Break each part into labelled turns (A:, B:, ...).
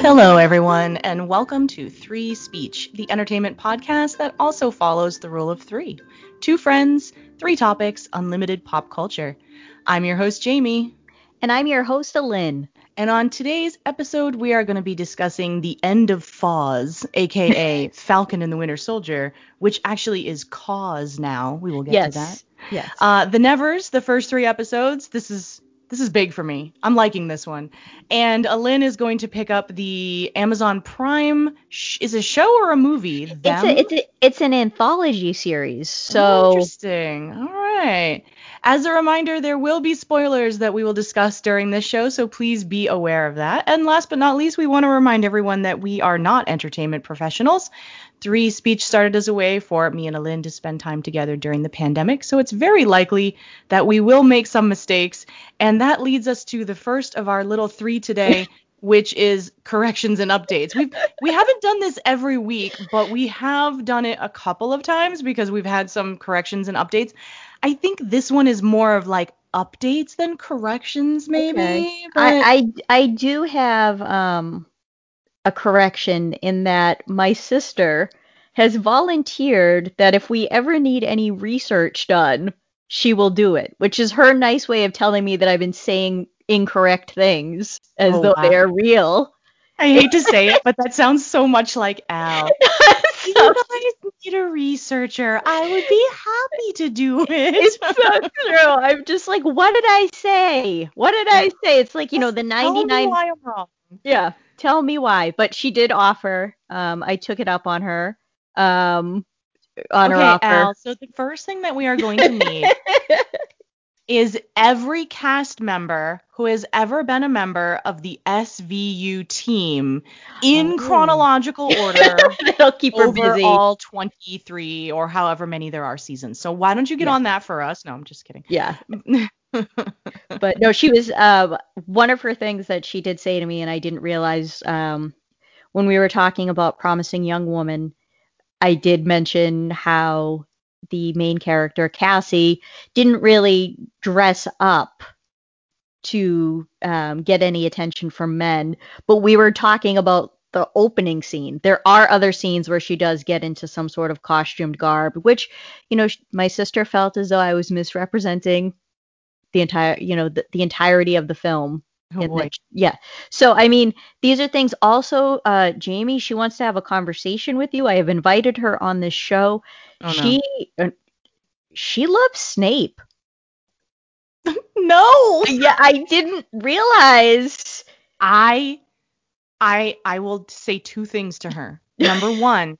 A: Hello, everyone, and welcome to Three Speech, the entertainment podcast that also follows the rule of three two friends, three topics, unlimited pop culture. I'm your host, Jamie.
B: And I'm your host, Alin.
A: And on today's episode, we are going to be discussing the end of Foz, aka Falcon and the Winter Soldier, which actually is Cause now. We will get
B: yes.
A: to that.
B: Yes.
A: Uh, the Nevers, the first three episodes. This is this is big for me. I'm liking this one. And Alin is going to pick up the Amazon Prime. Sh- is a show or a movie?
B: It's a, it's a, it's an anthology series. So
A: oh, interesting. All right. As a reminder, there will be spoilers that we will discuss during this show, so please be aware of that. And last but not least, we want to remind everyone that we are not entertainment professionals. Three Speech started as a way for me and Alin to spend time together during the pandemic, so it's very likely that we will make some mistakes. And that leads us to the first of our little three today, which is corrections and updates. We've we haven't done this every week, but we have done it a couple of times because we've had some corrections and updates. I think this one is more of like updates than corrections, maybe.
B: Okay.
A: but-
B: I, I I do have um a correction in that my sister has volunteered that if we ever need any research done, she will do it, which is her nice way of telling me that I've been saying incorrect things as
A: Oh,
B: though
A: wow.
B: they are real.
A: I hate to say it, but that sounds so much like Al. You guys need a researcher. I would be happy to do it.
B: It's so true. I'm just like, what did I say? What did I say? It's like, you know, the
A: Tell me
B: 99
A: why I'm wrong.
B: Yeah, tell me why. But she did offer. Um, I took it up on her. Um, on her
A: okay,
B: offer.
A: Al. So the first thing that we are going to need is every cast member who has ever been a member of the SVU team in
B: Oh.
A: chronological order
B: That'll keep her busy.
A: all 23 or however many there are seasons. So why don't you get
B: Yeah.
A: on that for us? No, I'm just kidding.
B: Yeah, but no, she was. Uh, one of her things that she did say to me, and I didn't realize um, when we were talking about promising young woman, I did mention how the main character Cassie didn't really dress up to um, get any attention from men, but we were talking about the opening scene. There are other scenes where she does get into some sort of costumed garb, which, you know, my sister felt as though I was misrepresenting the entire, you know, the, the entirety of the film.
A: Oh boy.
B: yeah. So, I mean, these are things also, uh, Jamie, she wants to have a conversation with you. I have invited her on this show.
A: Oh,
B: she, uh, she loves Snape.
A: No.
B: Yeah, I didn't realize.
A: I I I will say two things to her. Number one,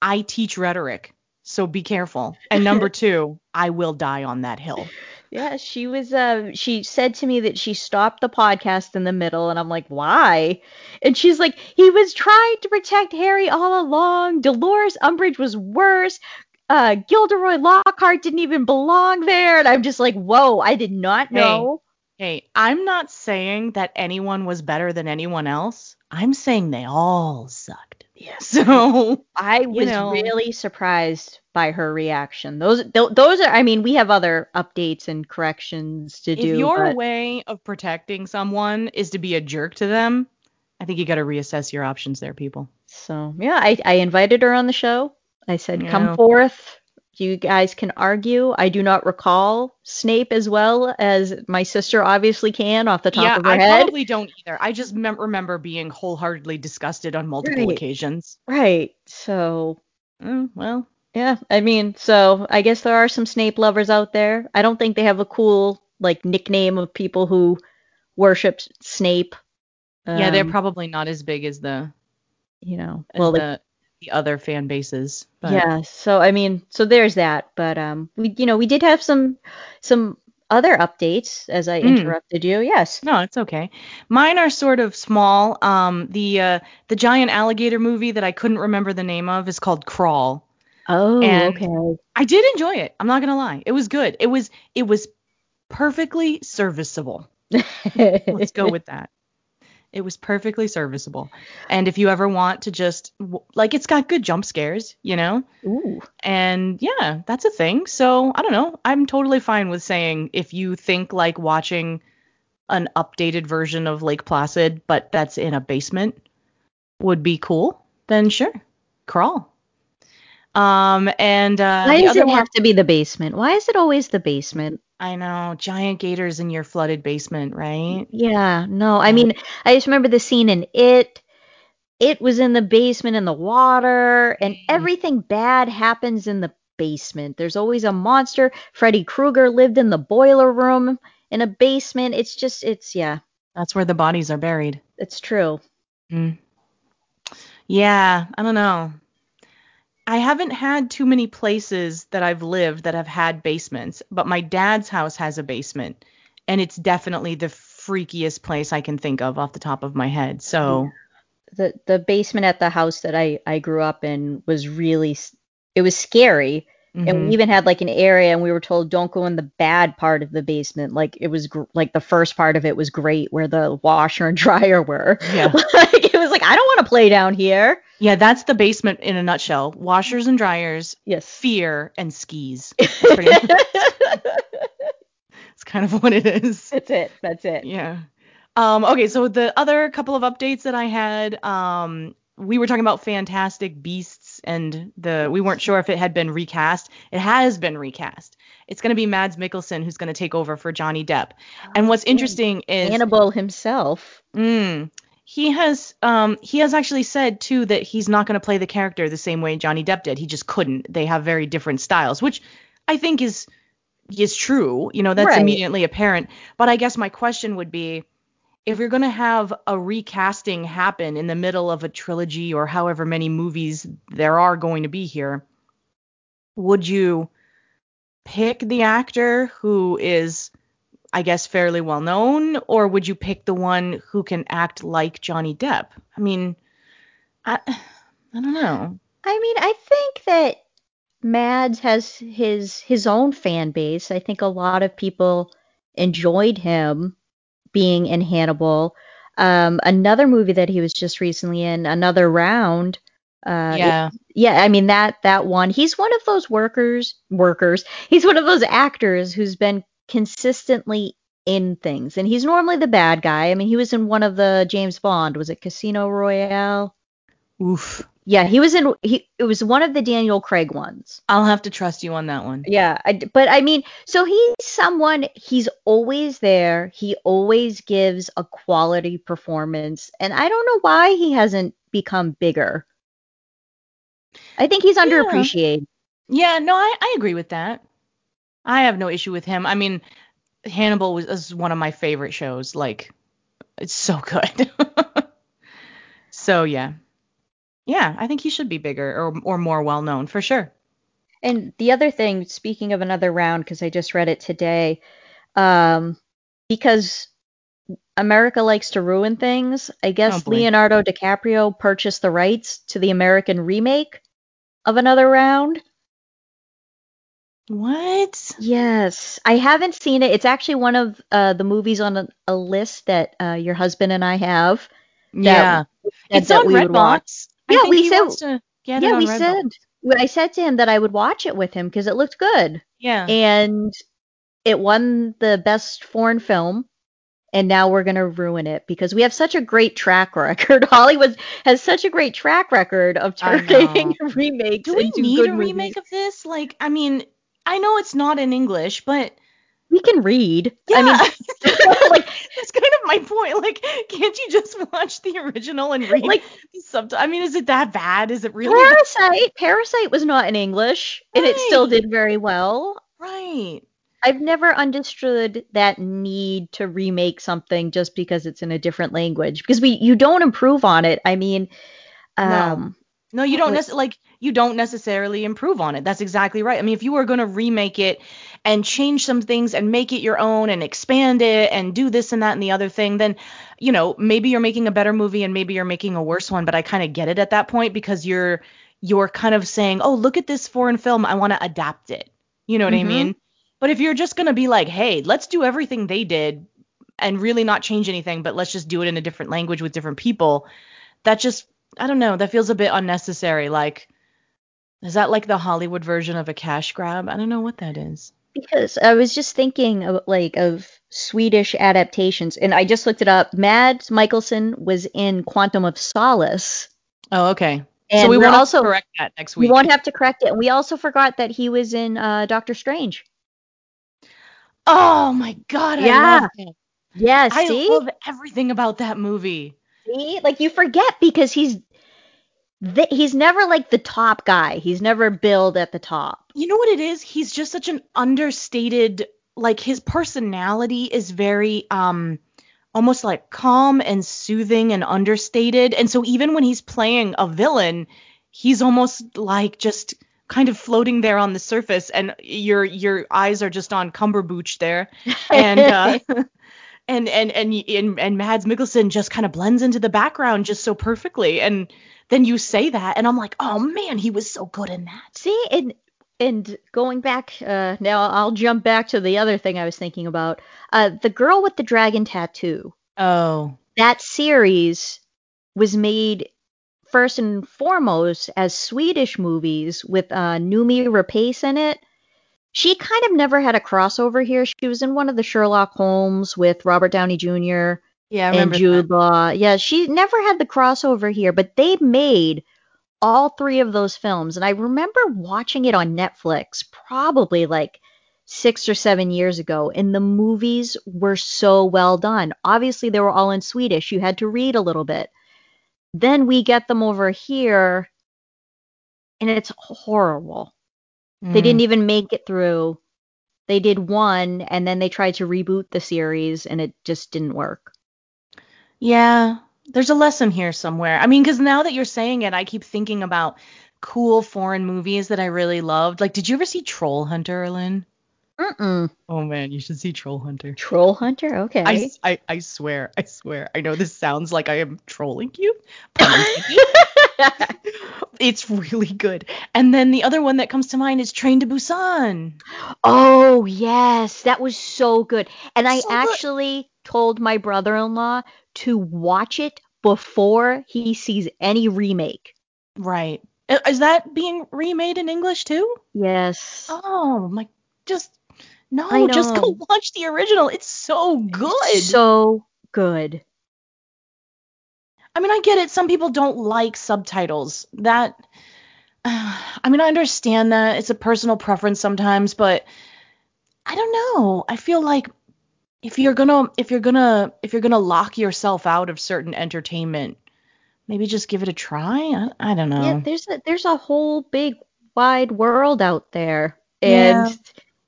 A: I teach rhetoric, so be careful. And number two, I will die on that hill.
B: Yeah, she was uh she said to me that she stopped the podcast in the middle and I'm like, "Why?" And she's like, "He was trying to protect Harry all along. Dolores Umbridge was worse. Uh Gilderoy Lockhart didn't even belong there." And I'm just like, "Whoa, I did not know."
A: Hey, I'm not saying that anyone was better than anyone else. I'm saying they all sucked.
B: Yes.
A: So
B: I was
A: know.
B: really surprised by her reaction. Those th- those are I mean, we have other updates and corrections to
A: if
B: do.
A: If your
B: but-
A: way of protecting someone is to be a jerk to them, I think you got to reassess your options there, people.
B: So yeah, I, I invited her on the show. I said,
A: Yeah.
B: come forth. You guys can argue. I do not recall Snape as well as my sister obviously can off the top
A: yeah,
B: of her
A: I
B: head.
A: I probably don't either. I just mem- remember being wholeheartedly disgusted on multiple
B: Right.
A: occasions.
B: Right. So
A: Mm, well,
B: yeah, I mean, so I guess there are some Snape lovers out there. I don't think they have a cool like nickname of people who worship Snape.
A: yeah, they're
B: Um,
A: probably not as big as the
B: you know, well,
A: the the other fan bases. But
B: Yeah, so I mean, so there's that, but um we you know, we did have some some other updates as I
A: Mm.
B: interrupted you. Yes.
A: No, it's okay. Mine are sort of small. Um, the uh, the giant alligator movie that I couldn't remember the name of is called Crawl.
B: Oh,
A: And-
B: okay.
A: I did enjoy it. I'm not gonna lie. It was good. It was it was perfectly serviceable. Let's go with that. It was perfectly serviceable. And if you ever want to just like it's got good jump scares, you know?
B: Ooh.
A: And yeah, that's a thing. So, I don't know. I'm totally fine with saying if you think like watching an updated version of Lake Placid, but that's in a basement would be cool, then sure. Crawl. Um and uh
B: Why does it
A: one-
B: have to be the basement? Why is it always the basement?
A: I know, giant gators in your flooded basement, right?
B: Yeah, no. I mean, I just remember the scene in It. It was in the basement in the water, and
A: Mm.
B: everything bad happens in the basement. There's always a monster. Freddy Krueger lived in the boiler room in a basement. It's just, it's, yeah,
A: That's where the bodies are buried.
B: it's true.
A: Mm. Yeah, I don't know. I haven't had too many places that I've lived that have had basements, but my dad's house has a basement, and it's definitely the freakiest place I can think of off the top of my head. So,
B: The the basement at the house that I I grew up in was really, it was scary. And
A: mhm.
B: we even had like an area, and we were told don't go in the bad part of the basement. Like it was gr- like the first part of it was great, where the washer and dryer were.
A: Yeah.
B: like it was like I don't want to play down here.
A: yeah, that's the basement in a nutshell. Washers and dryers,
B: Yes.
A: fear, and skis. Pretty it's kind of what it is.
B: That's it. That's it.
A: Yeah. Um, okay, so the other couple of updates that I had, um, we were talking about Fantastic Beasts, and the we weren't sure if it had been recast. It has been recast. It's going to be Mads Mikkelsen who's going to take over for Johnny Depp. And what's interesting is
B: Hannibal himself.
A: Mm. He has um he has actually said too that he's not going to play the character the same way Johnny Depp did. He just couldn't. They have very different styles, which I think is is true. You know, that's
B: Right.
A: immediately apparent. But I guess my question would be if you're going to have a recasting happen in the middle of a trilogy or however many movies there are going to be here, would you pick the actor who is I guess fairly well known, or would you pick the one who can act like Johnny Depp? I mean, I I don't know.
B: I mean, I think that Mads has his his own fan base. I think a lot of people enjoyed him being in Hannibal. Um, another movie that he was just recently in, Another Round. Uh,
A: yeah,
B: yeah, I mean that that one. He's one of those workers workers. He's one of those actors who's been consistently in things, and he's normally the bad guy. I mean, he was in one of the James Bond. Was it Casino Royale?
A: Oof.
B: Yeah, he was in. He it was one of the Daniel Craig ones.
A: I'll have to trust you on that one.
B: Yeah, I, but I mean, so he's someone. He's always there. He always gives a quality performance, and I don't know why he hasn't become bigger. I think he's underappreciated.
A: Yeah, no, I, I agree with that. I have no issue with him. I mean, Hannibal was is one of my favorite shows. Like, it's so good. so yeah, yeah, I think he should be bigger or or more well known for sure.
B: And the other thing, speaking of another round, because I just read it today, um, because America likes to ruin things, I guess
A: Oh.
B: Leonardo DiCaprio purchased the rights to the American remake of another round.
A: What?
B: Yes, I haven't seen it. It's actually one of uh, the movies on a, a list that uh, your husband and I have.
A: Yeah, it's on. Redbox.
B: Yeah, we said-
A: wants to get it
B: yeah, we
A: Redbox.
B: said. I said to him that I would watch it with him because it looked good,
A: Yeah.
B: and it won the best foreign film. And now we're gonna ruin it because we have such a great track record. Hollywood has such a great track record of turning remakes
A: Do we need a
B: movies.
A: remake of this? Like, I mean, I know it's not in English, but
B: We can read.
A: yeah,
B: I mean,
A: like that's kind of my point. Like, can't you just watch the original and read
B: like
A: the? I mean, is it that bad? Is it really
B: Parasite. Parasite was not in English, and it still did very well.
A: right?
B: I've never understood that need to remake something just because it's in a different language because we you don't improve on it. I mean, um,
A: No, you don't necessarily like you don't necessarily improve on it. That's exactly right. I mean, if you were going to remake it and change some things and make it your own and expand it and do this and that and the other thing, then you know, maybe you're making a better movie and maybe you're making a worse one, but I kind of get it at that point because you're you're kind of saying, "Oh, look at this foreign film. I want to adapt it." You know what I
B: Mhm.
A: mean? But if you're just going to be like, "Hey, let's do everything they did and really not change anything, but let's just do it in a different language with different people. That just I don't know, that feels a bit unnecessary. Like is that like the Hollywood version of a cash grab? I don't know what that is.
B: Because I was just thinking of like of Swedish adaptations, and I just looked it up. Mads Mikkelsen was in Quantum of Solace.
A: Oh, okay.
B: And
A: so we won't
B: also-
A: correct that next week.
B: We won't have to correct it. And we also forgot that he was in uh, Doctor Strange.
A: oh my god, I
B: Yeah. Yeah,
A: I
B: see?
A: love everything about that movie.
B: See? Like you forget because he's th- he's never like the top guy. He's never billed at the top.
A: You know what it is? He's just such an understated like his personality is very um almost like calm and soothing and understated. And so even when he's playing a villain, he's almost like just kind of floating there on the surface and your your eyes are just on Cumberbatch there. And uh and and and and, and Mads Mikkelsen just kind of blends into the background just so perfectly. And then you say that and I'm like, "Oh man, he was so good in that."
B: See, and and going back uh, now, I'll jump back to the other thing I was thinking about. Uh, the girl with the dragon tattoo.
A: Oh.
B: That series was made first and foremost as Swedish movies with uh, Noomi Rapace in it. She kind of never had a crossover here. She was in one of the Sherlock Holmes with Robert Downey Jr.
A: Yeah, I
B: and Jude Law. Yeah, she never had the crossover here, but they made all three of those films. And I remember watching it on Netflix probably like six or seven years ago, and the movies were so well done. Obviously, they were all in Swedish. You had to read a little bit. Then we get them over here, and it's horrible.
A: That.
B: They
A: Mm.
B: didn't even make it through. They did one, and then they tried to reboot the series, and it just didn't work.
A: Yeah, there's a lesson here somewhere. I mean, because now that you're saying it, I keep thinking about cool foreign movies that I really loved. Like, did you ever see Troll Hunter, Lynn?
B: Mm-mm.
A: Oh man, you should see Troll Hunter.
B: Troll Hunter? Okay.
A: I, I, I swear, I swear. I know this sounds like I am trolling you. pun intended. it's really good. And then the other one that comes to mind is Train to Busan.
B: oh, yes. That was so good. And I
A: So good.
B: actually told my brother in law to watch it before he sees any remake.
A: Right. Is that being remade in English too?
B: Yes.
A: Oh my, just no, just go watch the original. It's so good.
B: So good.
A: I mean, I get it. Some people don't like subtitles. That, I mean, I understand that it's a personal preference sometimes, but I don't know. I feel like if you're gonna, if you're gonna, if you're gonna lock yourself out of certain entertainment, maybe just give it a try. I, I don't know.
B: Yeah, there's a there's a whole big wide world out there.
A: Yeah.
B: And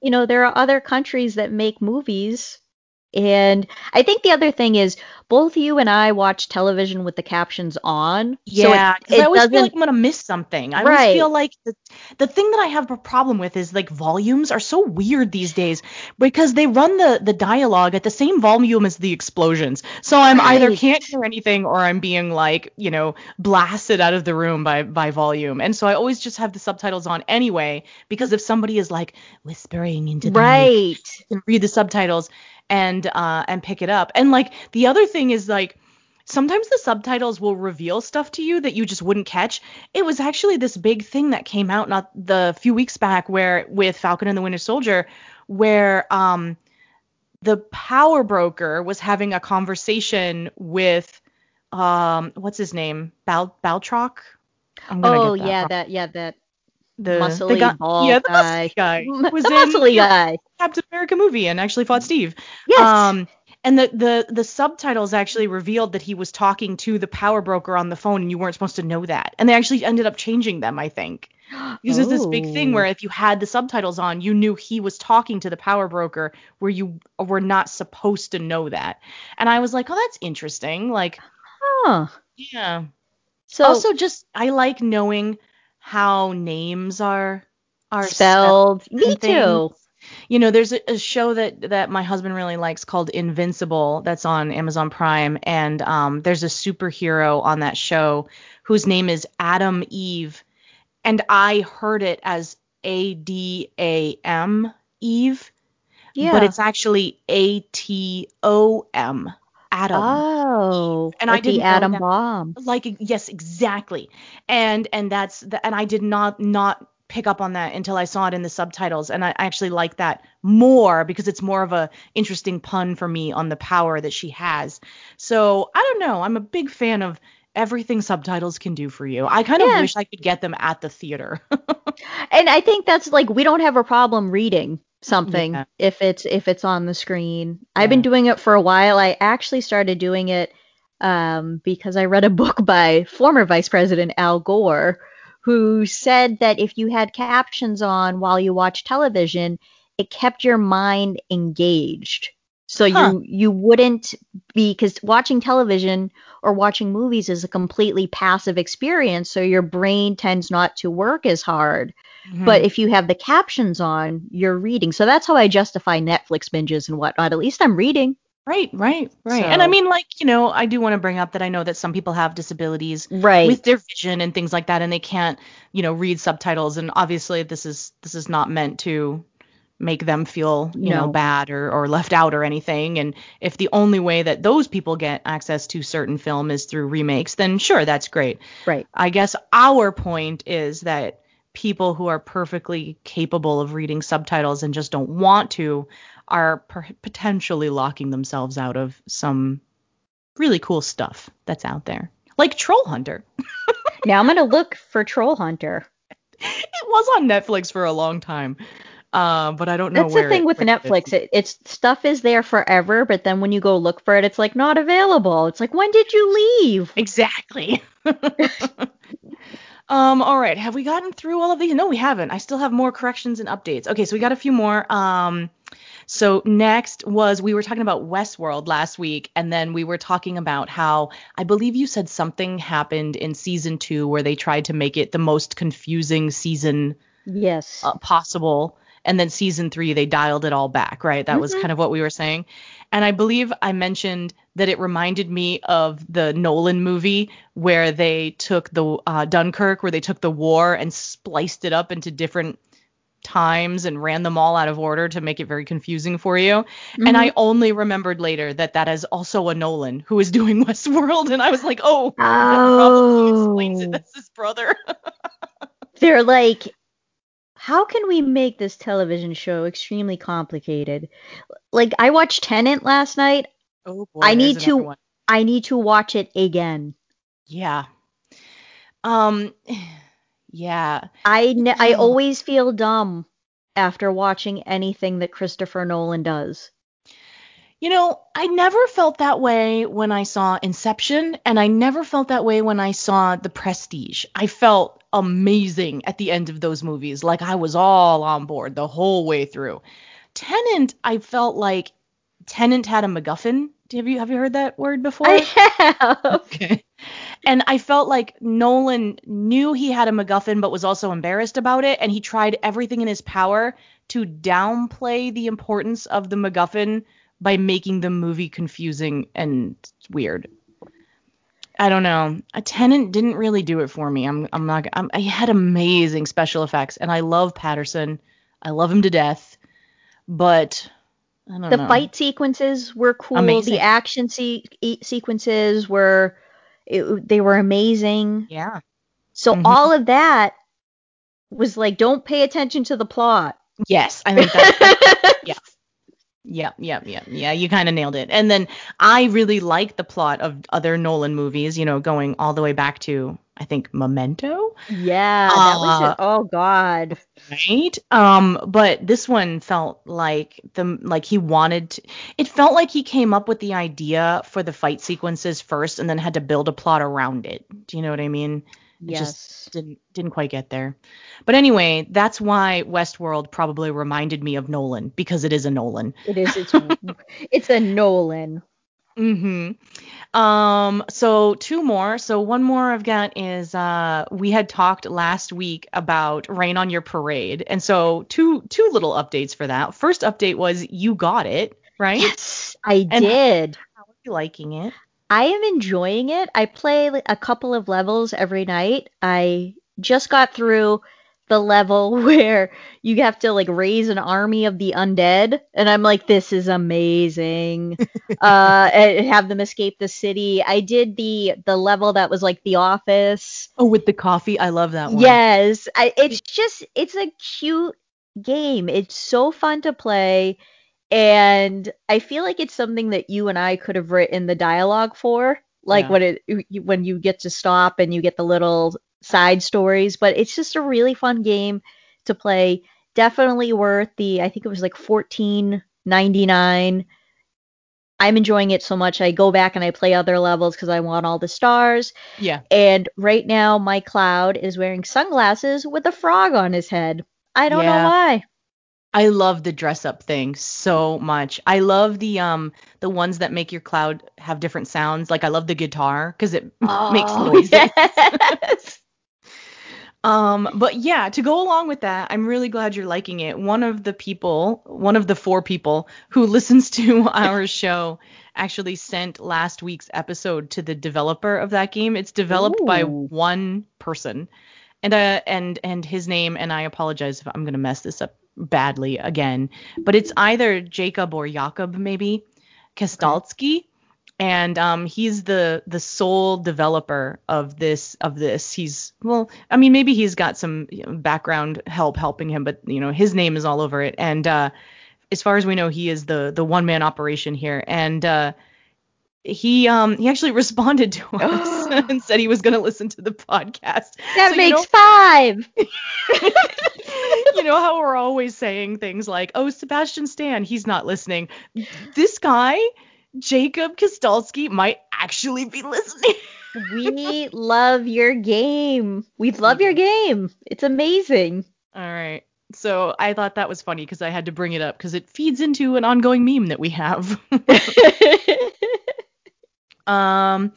B: you know, there are other countries that make movies. And I think the other thing is both you and I watch television with the captions on.
A: Yeah,
B: so
A: because
B: it,
A: I always feel like I'm gonna miss something. I
B: Right.
A: always feel like the, the thing that I have a problem with is like volumes are so weird these days because they run the the dialogue at the same volume as the explosions. So I'm either can't hear anything or I'm being like you know blasted out of the room by by volume. And so I always just have the subtitles on anyway because if somebody is like whispering into the mic,
B: right.
A: can read the subtitles and uh and pick it up. And like the other thing is like sometimes the subtitles will reveal stuff to you that you just wouldn't catch. It was actually this big thing that came out not the few weeks back where with Falcon and the Winter Soldier where um the power broker was having a conversation with um what's his name? Bal Baltrock?
B: Oh yeah, that yeah, that
A: the
B: muscly
A: the guy,
B: bald
A: yeah, the
B: guy.
A: guy was
B: the
A: in
B: muscly guy.
A: Captain America movie and actually fought Steve.
B: Yes.
A: Um, and the, the the subtitles actually revealed that he was talking to the power broker on the phone, and you weren't supposed to know that. And they actually ended up changing them, I think. Because there's this big thing
B: Oh.
A: where if you had the subtitles on, you knew he was talking to the power broker, where you were not supposed to know that. And I was like, oh, that's interesting. Like,
B: Huh.
A: yeah.
B: So
A: also, just I like knowing how names are are
B: spelled. Me too.
A: you know there's a, a show that that my husband really likes called invincible that's on amazon prime and um there's a superhero on that show whose name is adam eve and i heard it as a d a m eve
B: Yeah.
A: but it's actually A T O M. Atom.
B: oh,
A: And I
B: like the
A: didn't know
B: atom bomb.
A: like yes exactly. And and that's the, and i did not not pick up on that until i saw it in the subtitles. And i actually like that more because it's more of a interesting pun for me on the power that she has. So i don't know. I'm a big fan of everything subtitles can do for you. I kind
B: Yeah.
A: of wish i could get them at the theater.
B: And I think that's like we don't have a problem reading something
A: Yeah.
B: if it's if it's on the screen. I've been doing it for a while. I actually started doing it um, because I read a book by former Vice President Al Gore, who said that if you had captions on while you watch television, it kept your mind engaged. So
A: Huh.
B: you you wouldn't be because watching television or watching movies is a completely passive experience. So your brain tends not to work as hard.
A: Mm-hmm.
B: But if you have the captions on, you're reading. So that's how I justify Netflix binges and whatnot. At least I'm reading.
A: right right right and i mean like you know i do want to bring up that i know that some people have disabilities
B: Right.
A: with their vision and things like that and they can't you know read subtitles and obviously this is this is not meant to make them feel you know bad or, or left out or anything. And if the only way that those people get access to certain film is through remakes then sure that's great.
B: Right.
A: i guess our point is that people who are perfectly capable of reading subtitles and just don't want to are per- potentially locking themselves out of some really cool stuff that's out there. Like troll hunter.
B: Now I'm gonna look for Troll Hunter.
A: it was on Netflix for a long time, uh, but I don't know
B: That's the thing
A: it-
B: with Netflix. It, it's stuff is there forever, but then when you go look for it, it's like not available. It's like when did you leave?
A: Exactly. um. All right. Have we gotten through all of these? No, we haven't. I still have more corrections and updates. Okay, so we got a few more. Um. So next was we were talking about Westworld last week, and then we were talking about how I believe you said something happened in season two where they tried to make it the most confusing season
B: Yes.
A: uh, possible. And then season three, they dialed it all back, right? That was
B: Mhm.
A: kind of what we were saying. And I believe I mentioned that it reminded me of the Nolan movie where they took the uh, Dunkirk, where they took the war and spliced it up into different times and ran them all out of order to make it very confusing for you. And I only remembered later that that is also a Nolan who is doing Westworld. And I was like, oh, that probably explains it.
B: Oh.
A: That's his brother.
B: They're like, how can we make this television show extremely complicated? Like, I watched Tenet last night.
A: oh boy,
B: I need to-
A: one.
B: I need to watch it again.
A: Yeah. Um yeah.
B: I ne- I
A: Oh.
B: always feel dumb after watching anything that Christopher Nolan does.
A: You know, I never felt that way when I saw Inception and I never felt that way when I saw The Prestige. I felt amazing at the end of those movies. Like I was all on board the whole way through. Tenet, I felt like Tenet had a MacGuffin. Have you have you heard that word before?
B: I have.
A: Okay. And I felt like Nolan knew he had a MacGuffin, but was also embarrassed about it. And he tried everything in his power to downplay the importance of the MacGuffin by making the movie confusing and weird. I don't know. A Tenet didn't really do it for me. I'm I'm not. I'm, I had amazing special effects, and I love Pattinson. I love him to death, but I don't know
B: The
A: know.
B: fight sequences were cool.
A: Amazing.
B: The action se- sequences were it, they were amazing.
A: Yeah.
B: So
A: Mhm.
B: all of that was like don't pay attention to the plot.
A: Yes, I think that. yeah. Yep, yep, yep. Yeah, you kind of nailed it. And then I really like the plot of other Nolan movies, you know, going all the way back to I think Memento,
B: Yeah, that was
A: Uh,
B: oh god.
A: right? Um, but this one felt like the like he wanted to, it felt like he came up with the idea for the fight sequences first and then had to build a plot around it. Do you know what I mean? It
B: Yes.
A: just didn't didn't quite get there. But anyway, that's why Westworld probably reminded me of Nolan because it is a Nolan.
B: It is it's it's a Nolan.
A: Mm-hmm. Um, so two more. So one more I've got is uh we had talked last week about Rain on Your Parade. And so two two little updates for that. First update was you got it, right?
B: Yes, I
A: And-
B: did.
A: How are you liking it?
B: I am enjoying it. I play a couple of levels every night. I just got through the level where you have to like raise an army of the undead and i'm like this is amazing. Uh and have them escape the city. I did the the level that was like the office.
A: Oh, with the coffee, I love that one.
B: yes. I, it's just it's a cute game. It's so fun to play and i feel like it's something that you and i could have written the dialogue for like
A: Yeah.
B: when it you- when you get to stop and you get the little side stories but it's just a really fun game to play definitely worth the i think it was like 14.99 i'm enjoying it so much i go back and i play other levels because i want all the stars
A: Yeah.
B: and right now my cloud is wearing sunglasses with a frog on his head i don't
A: Yeah.
B: know why
A: I love the dress up thing so much. I love the um the ones that make your cloud have different sounds. Like I love the guitar because it makes
B: Oh,
A: noises.
B: yes.
A: Um, but yeah, to go along with that, I'm really glad you're liking it. One of the people, one of the four people who listens to our show actually sent last week's episode to the developer of that game. It's developed by one person. And uh and and his name and I apologize if I'm going to mess this up badly again, but it's either Jacob or Jakob maybe Kastalski and um, he's the the sole developer of this of this. He's well, I mean, maybe he's got some you background help helping him, but you know, his name is all over it. And uh, as far as we know, he is the the one man operation here. And uh, he um he actually responded to us and said he was going to listen to the podcast.
B: that
A: So, you
B: makes
A: know-
B: five
A: you know how we're always saying things like, "Oh, Sebastian Stan, he's not listening." This guy, Jacob Kostalski, might actually be listening.
B: we love your game we love your game it's amazing
A: All right. So I thought that was funny because I had to bring it up because it feeds into an ongoing meme that we have. um,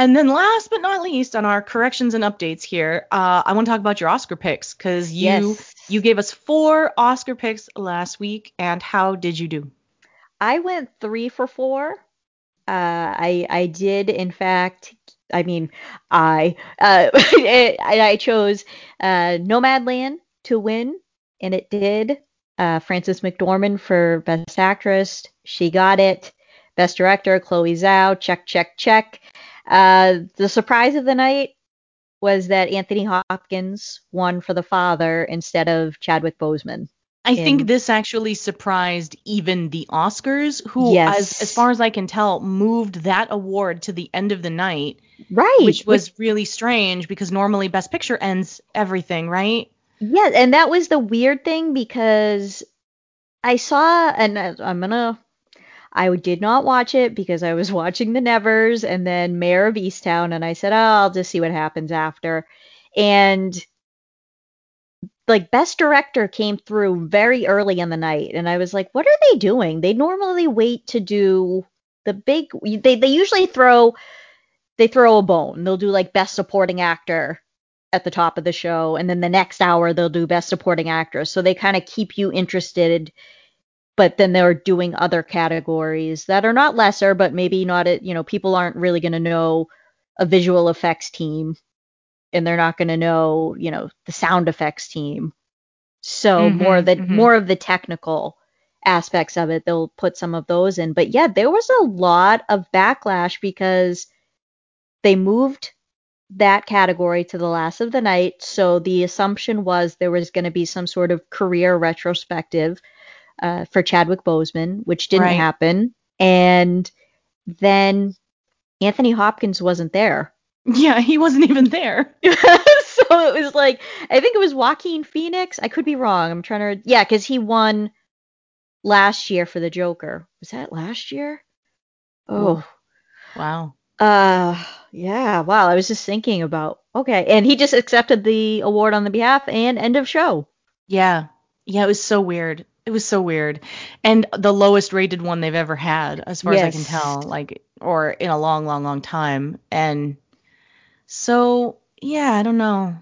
A: and then last but not least, on our corrections and updates here, uh, I want to talk about your Oscar picks because you
B: yes
A: you gave us four Oscar picks last week, and how did you do?
B: I went three for four. Uh, I I did in fact. I mean, I uh, I, I chose uh, Nomadland to win, and it did. Uh, Frances McDormand for Best Actress, she got it. Best Director, Chloe Zhao, check, check, check. Uh, the surprise of the night was that Anthony Hopkins won for The Father instead of Chadwick Boseman.
A: I think this actually surprised even the Oscars, who,
B: Yes.
A: as as far as I can tell, moved that award to the end of the night,
B: Right.
A: which was really strange because normally Best Picture ends everything, right?
B: Yeah, and that was the weird thing because I saw, and I'm gonna, I did not watch it because I was watching The Nevers and then Mare of Easttown, and I said, oh, I'll just see what happens after. And like Best Director came through very early in the night, and I was like, what are they doing? They normally wait to do the big. They they usually throw they throw a bone. They'll do like Best Supporting Actor at the top of the show, and then the next hour they'll do Best Supporting Actress. So they kind of keep you interested, but then they're doing other categories that are not lesser, but maybe not. At, you know, people aren't really going to know a visual effects team, and they're not going to know, you know, the sound effects team. So
A: Mhm,
B: more of the
A: mhm.
B: more of the technical aspects of it, they'll put some of those in. But yeah, there was a lot of backlash because they moved that category to the last of the night. So the assumption was there was going to be some sort of career retrospective uh, for Chadwick Boseman, which didn't
A: Right.
B: happen. And then Anthony Hopkins wasn't there.
A: Yeah, he wasn't even there.
B: so it was like I think it was Joaquin Phoenix. I could be wrong. I'm trying to yeah, because he won last year for the Joker. Was that last year? Oh,
A: Wow.
B: uh, yeah. Wow. I was just thinking about okay, and he just accepted the award on the behalf and end of show.
A: Yeah. Yeah, it was so weird. It was so weird. And the lowest rated one they've ever had, as far as I can tell, like, or in a long, long, long time. And so, yeah, I don't know.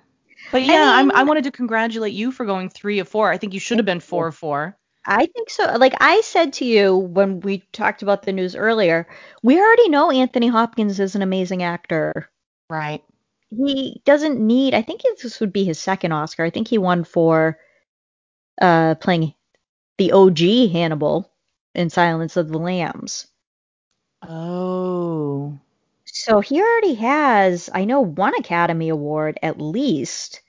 A: But yeah, I
B: mean-
A: I wanted to congratulate you for going three of four. I think you should have been four of four.
B: I think so. Like I said to you when we talked about the news earlier, we already know Anthony Hopkins is an amazing actor.
A: Right.
B: he doesn't need. I think this would be his second Oscar. I think he won for uh, playing the OG Hannibal in Silence of the Lambs.
A: Oh.
B: So he already has, I know, one Academy Award at least.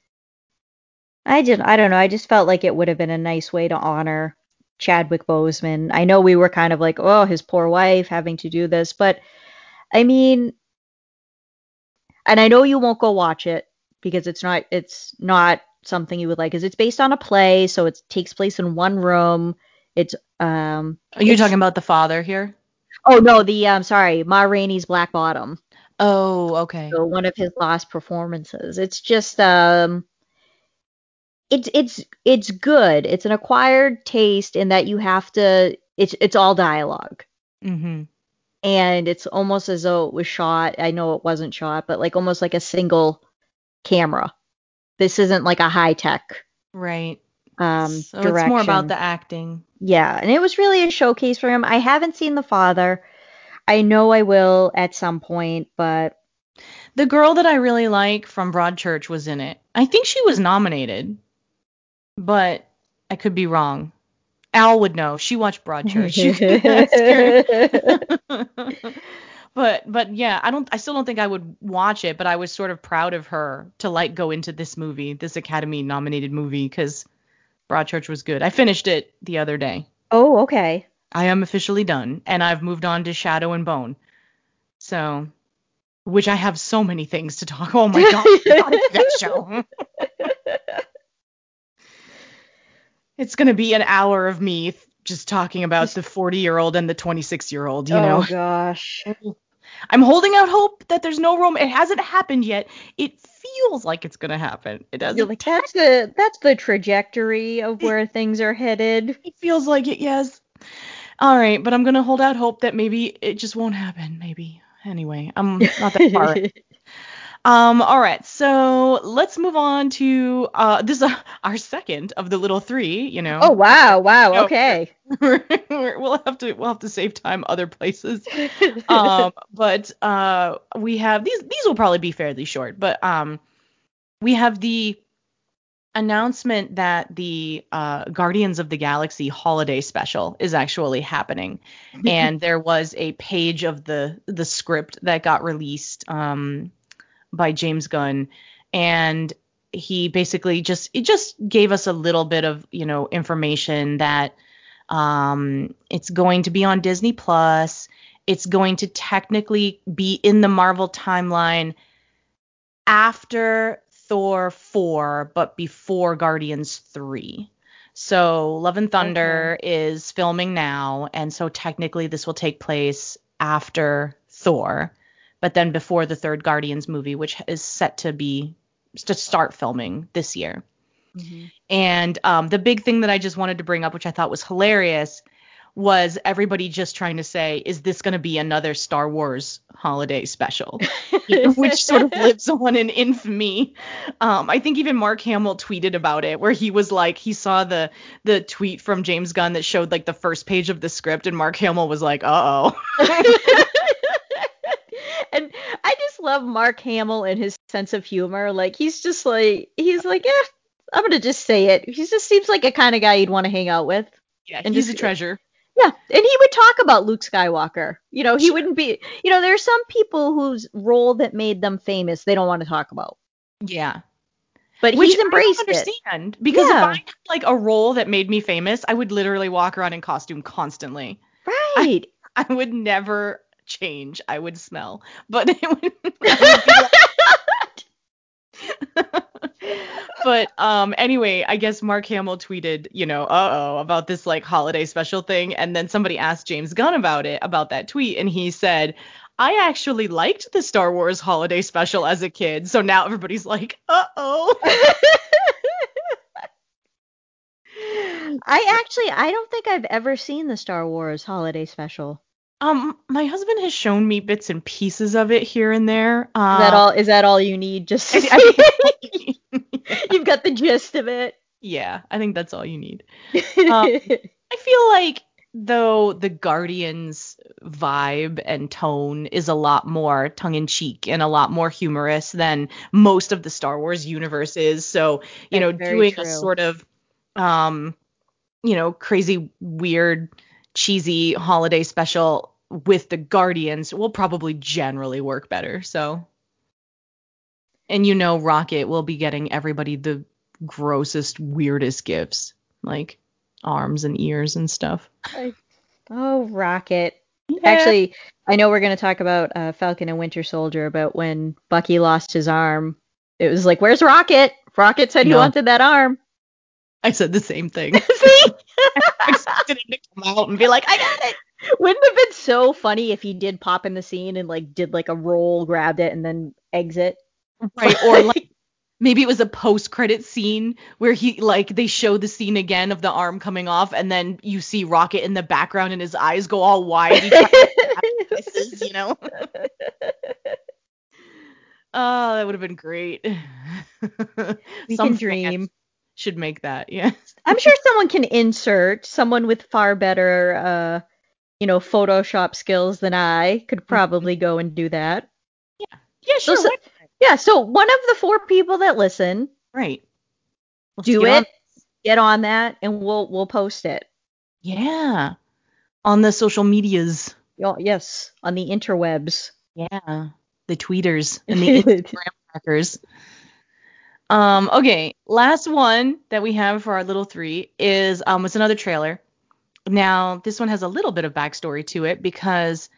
B: I just, I don't know. I just felt like it would have been a nice way to honor Chadwick Boseman. I know we were kind of like, oh, his poor wife having to do this, but I mean, and I know you won't go watch it because it's not, it's not something you would like. Because it's based on a play, so it takes place in one room. It's um.
A: Are you talking about the father here?
B: Oh no, the um, sorry, Ma Rainey's Black Bottom.
A: Oh, okay.
B: So one of his last performances. It's just um it's it's it's good. It's an acquired taste in that you have to it's it's all dialogue.
A: Mm-hmm.
B: And it's almost as though it was shot. I know it wasn't shot, but like almost like a single camera. This isn't like a high tech
A: Right.
B: um
A: so
B: direction.
A: it's more about the acting.
B: Yeah, and it was really a showcase for him. I haven't seen The Father. I know I will at some point, but
A: The girl that I really like from Broadchurch was in it. I think she was nominated, but I could be wrong. Al would know. She watched Broadchurch. You can ask her. but but yeah, I don't. I still don't think I would watch it. But I was sort of proud of her to like go into this movie, this Academy nominated movie, because Broadchurch was good. I finished it the other day.
B: oh, okay.
A: I am officially done, and I've moved on to Shadow and Bone. So, which I have so many things to talk. Oh my god, that show. it's gonna be an hour of me just talking about the 40 year old and the 26 year old. You know,
B: Oh gosh.
A: I'm holding out hope that there's no room. It hasn't happened yet. It feels like it's gonna happen. It doesn't.
B: Like that's the that's the trajectory of where things are headed.
A: It feels like it, yes. All right, but I'm gonna hold out hope that maybe it just won't happen. Maybe. Anyway, I'm not that far. um. All right, so let's move on to uh. This is uh, our second of the little three. You know.
B: oh wow, wow, okay.
A: we'll have to we'll have to save time other places. um. But uh, we have these. These will probably be fairly short. But um, we have the announcement that the uh, Guardians of the Galaxy holiday special is actually happening, and there was a page of the the script that got released um, by James Gunn, and he basically just it just gave us a little bit of you know information that um, it's going to be on Disney Plus. It's going to technically be in the Marvel timeline after Thor 4, but before Guardians 3. So Love and Thunder is filming now, and so technically this will take place after Thor, but then before the third Guardians movie, which is set to be to start filming this year. And um, the big thing that I just wanted to bring up, which I thought was hilarious, was everybody just trying to say, is this going to be another Star Wars holiday special? which sort of lives on in infamy. Um, I think even Mark Hamill tweeted about it, where he was like, he saw the the tweet from James Gunn that showed like the first page of the script, and Mark Hamill was like, uh oh.
B: I love Mark Hamill and his sense of humor. Like he's just like he's like, yeah, I'm gonna just say it. He just seems like a kind of guy you'd want to hang out with.
A: yeah,
B: And
A: he's
B: just-
A: a treasure.
B: Yeah, and he would talk about Luke Skywalker. You know, he wouldn't be. You know, there's some people whose role that made them famous they don't want to talk about,
A: Yeah.
B: but
A: Which
B: he's embraced
A: I don't
B: it.
A: understand because
B: Yeah.
A: if I had like a role that made me famous, I would literally walk around in costume constantly.
B: Right.
A: I would never change. I would smell, but it would, would but um anyway, I guess Mark Hamill tweeted, you know, uh-oh, about this like holiday special thing and then somebody asked James Gunn about it, about that tweet and he said, "I actually liked the Star Wars holiday special as a kid." So now everybody's like, "Uh-oh."
B: I actually I don't think I've ever seen the Star Wars holiday special.
A: Um my husband has shown me bits and pieces of it here and there. Uh,
B: Is that all is that all you need just
A: I-? I-
B: You've got the gist of it.
A: yeah, I think that's all you need. Um, I feel like though the Guardians vibe and tone is a lot more tongue in cheek and a lot more humorous than most of the Star Wars universe is. So, you
B: That's
A: know, doing
B: true.
A: a sort of um, you know, crazy, weird, cheesy holiday special with the Guardians will probably generally work better. So and you know Rocket will be getting everybody the grossest, weirdest gifts. Like arms and ears and stuff.
B: Oh, Rocket.
A: Yeah.
B: Actually, I know we're going to talk about uh, Falcon and Winter Soldier, about when Bucky lost his arm. It was like, where's Rocket? Rocket said he wanted that arm.
A: I said the same thing.
B: See?
A: I expected him to come out and be like, I got it.
B: Wouldn't it have been so funny if he did pop in the scene and like did like a roll, grabbed it, and then exit?
A: Right. Or like maybe it was a post credit scene where he like they show the scene again of the arm coming off and then you see Rocket in the background and his eyes go all wide. You know. Oh, that would have been great.
B: We
A: Some
B: can dream.
A: Should make that, yeah.
B: I'm sure someone can insert someone with far better, uh, you know, Photoshop skills than I could probably go and do that.
A: Yeah, Yeah, sure.
B: So- Yeah, so one of the four people that listen,
A: Right. Let's
B: do
A: get
B: it,
A: on-
B: get on that, and we'll we'll post it.
A: Yeah. On the social medias.
B: Oh, yes, on the interwebs.
A: Yeah. The tweeters and the Instagram trackers. Um, okay, last one that we have for our little three is um it's another trailer. Now, this one has a little bit of backstory to it because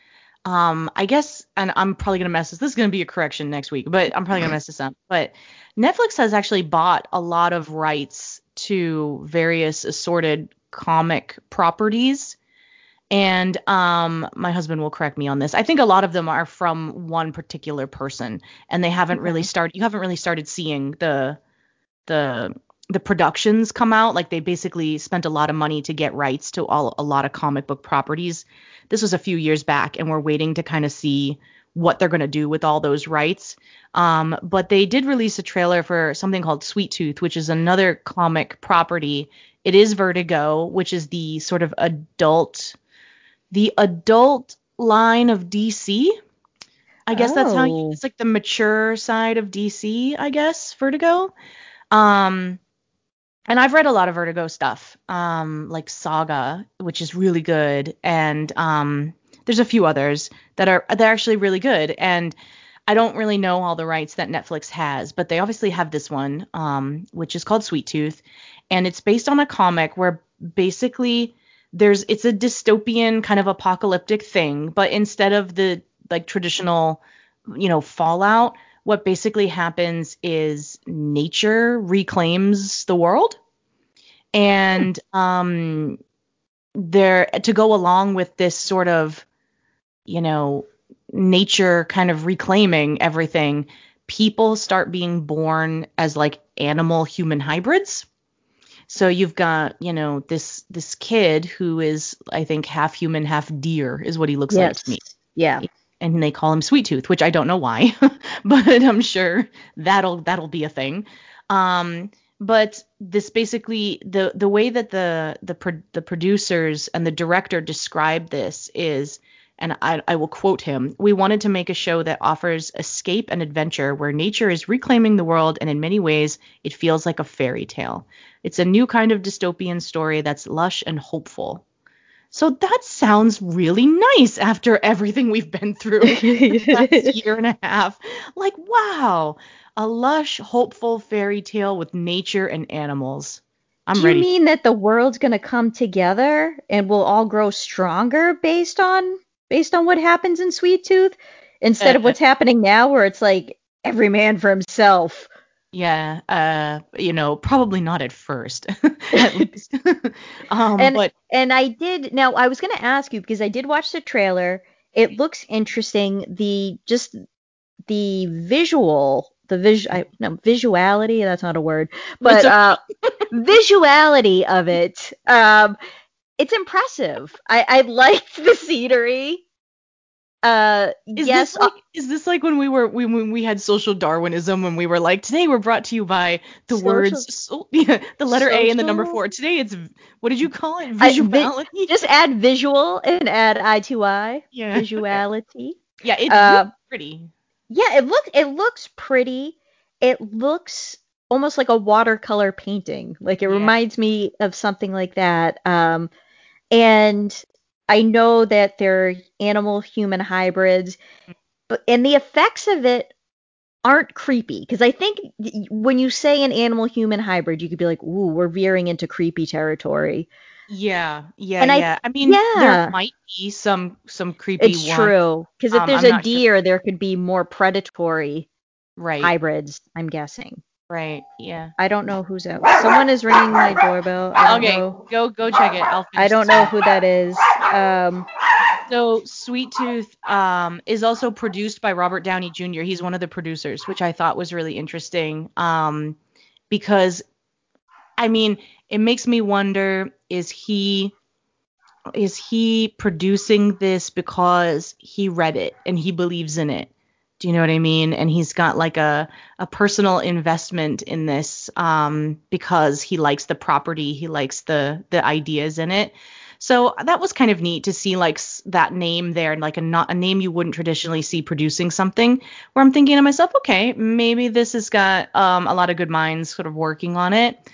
A: um I guess and I'm probably gonna mess this this is gonna be a correction next week, but I'm probably gonna mess this up. But Netflix has actually bought a lot of rights to various assorted comic properties. And um my husband will correct me on this. I think a lot of them are from one particular person and they haven't really started you haven't really started seeing the the the productions come out like they basically spent a lot of money to get rights to all a lot of comic book properties. This was a few years back and we're waiting to kind of see what they're going to do with all those rights. Um, but they did release a trailer for something called sweet tooth which is another comic property. It is vertigo which is the sort of adult the adult line of dc i guess that's how you,
B: Oh.
A: it's like the mature side of dc i guess vertigo. Um and I've read a lot of Vertigo stuff, um, like Saga, which is really good, and um, there's a few others that are they're actually really good. And I don't really know all the rights that Netflix has, but they obviously have this one, um, which is called Sweet Tooth, and it's based on a comic where basically there's it's a dystopian kind of apocalyptic thing, but instead of the like traditional, you know, fallout, what basically happens is nature reclaims the world. And um there to go along with this sort of you know nature kind of reclaiming everything people start being born as like animal human hybrids. So you've got you know this this kid who is i think half human half deer is what he looks like to me.
B: Yeah.
A: And they call him Sweet Tooth, which I don't know why, but I'm sure that'll that'll be a thing. Um, but this basically the the way that the the pro- the producers and the director describe this is, and I, I will quote him: "We wanted to make a show that offers escape and adventure, where nature is reclaiming the world, and in many ways, it feels like a fairy tale. It's a new kind of dystopian story that's lush and hopeful." So that sounds really nice after everything we've been through the last year and a half. Like, wow, a lush, hopeful fairy tale with nature and animals. I'm
B: Do
A: ready.
B: you mean that the world's gonna come together and we'll all grow stronger based on based on what happens in Sweet Tooth, instead of what's happening now, where it's like every man for himself?
A: Yeah, uh, you know, probably not at first, at least. um,
B: And-
A: but
B: And I did now I was gonna ask you because I did watch the trailer. It looks interesting. The just the visual, the vis I, no visuality. That's not a word, but uh, visuality of it. Um, it's impressive. I I liked the scenery. Uh,
A: Is
B: yes.
A: this like is this like when we were we, when we had social Darwinism when we were like today we're brought to you by the
B: Social-
A: words so, yeah, the letter A and the number four. Today it's what did you call it?
B: I- vi-
A: Visuality.
B: just add visual and add I to I.
A: yeah.
B: Visuality.
A: Yeah, it's
B: Uh,
A: really pretty.
B: Yeah, it looks it looks pretty. It looks almost like a watercolor painting. Like it
A: Yeah.
B: reminds me of something like that. Um, and I know that they're animal human hybrids, but and the effects of it aren't creepy because I think when you say an animal human hybrid, you could be like, "Ooh, we're veering into creepy territory."
A: Yeah, yeah,
B: and I-
A: yeah. I, mean,
B: yeah.
A: there might be some some creepy
B: It's
A: one.
B: true because if
A: Um,
B: there's
A: I'm
B: a
A: not sure.
B: deer, there could be more predatory
A: Right,
B: hybrids. I'm guessing.
A: right, yeah.
B: I don't know who's out. Someone is ringing my doorbell. I
A: Okay,
B: know.
A: go go check it. I'll
B: I don't know who that is. Um,
A: So Sweet Tooth um, is also produced by Robert Downey Jr. He's one of the producers, which I thought was really interesting. Um, because I mean, it makes me wonder: is he is he producing this because he read it and he believes in it? Do you know what I mean? And he's got like a a personal investment in this um, because he likes the property, he likes the the ideas in it. So that was kind of neat to see like that name there, and like a not a name you wouldn't traditionally see producing something. Where I'm thinking to myself, okay, maybe this has got um, a lot of good minds sort of working on it,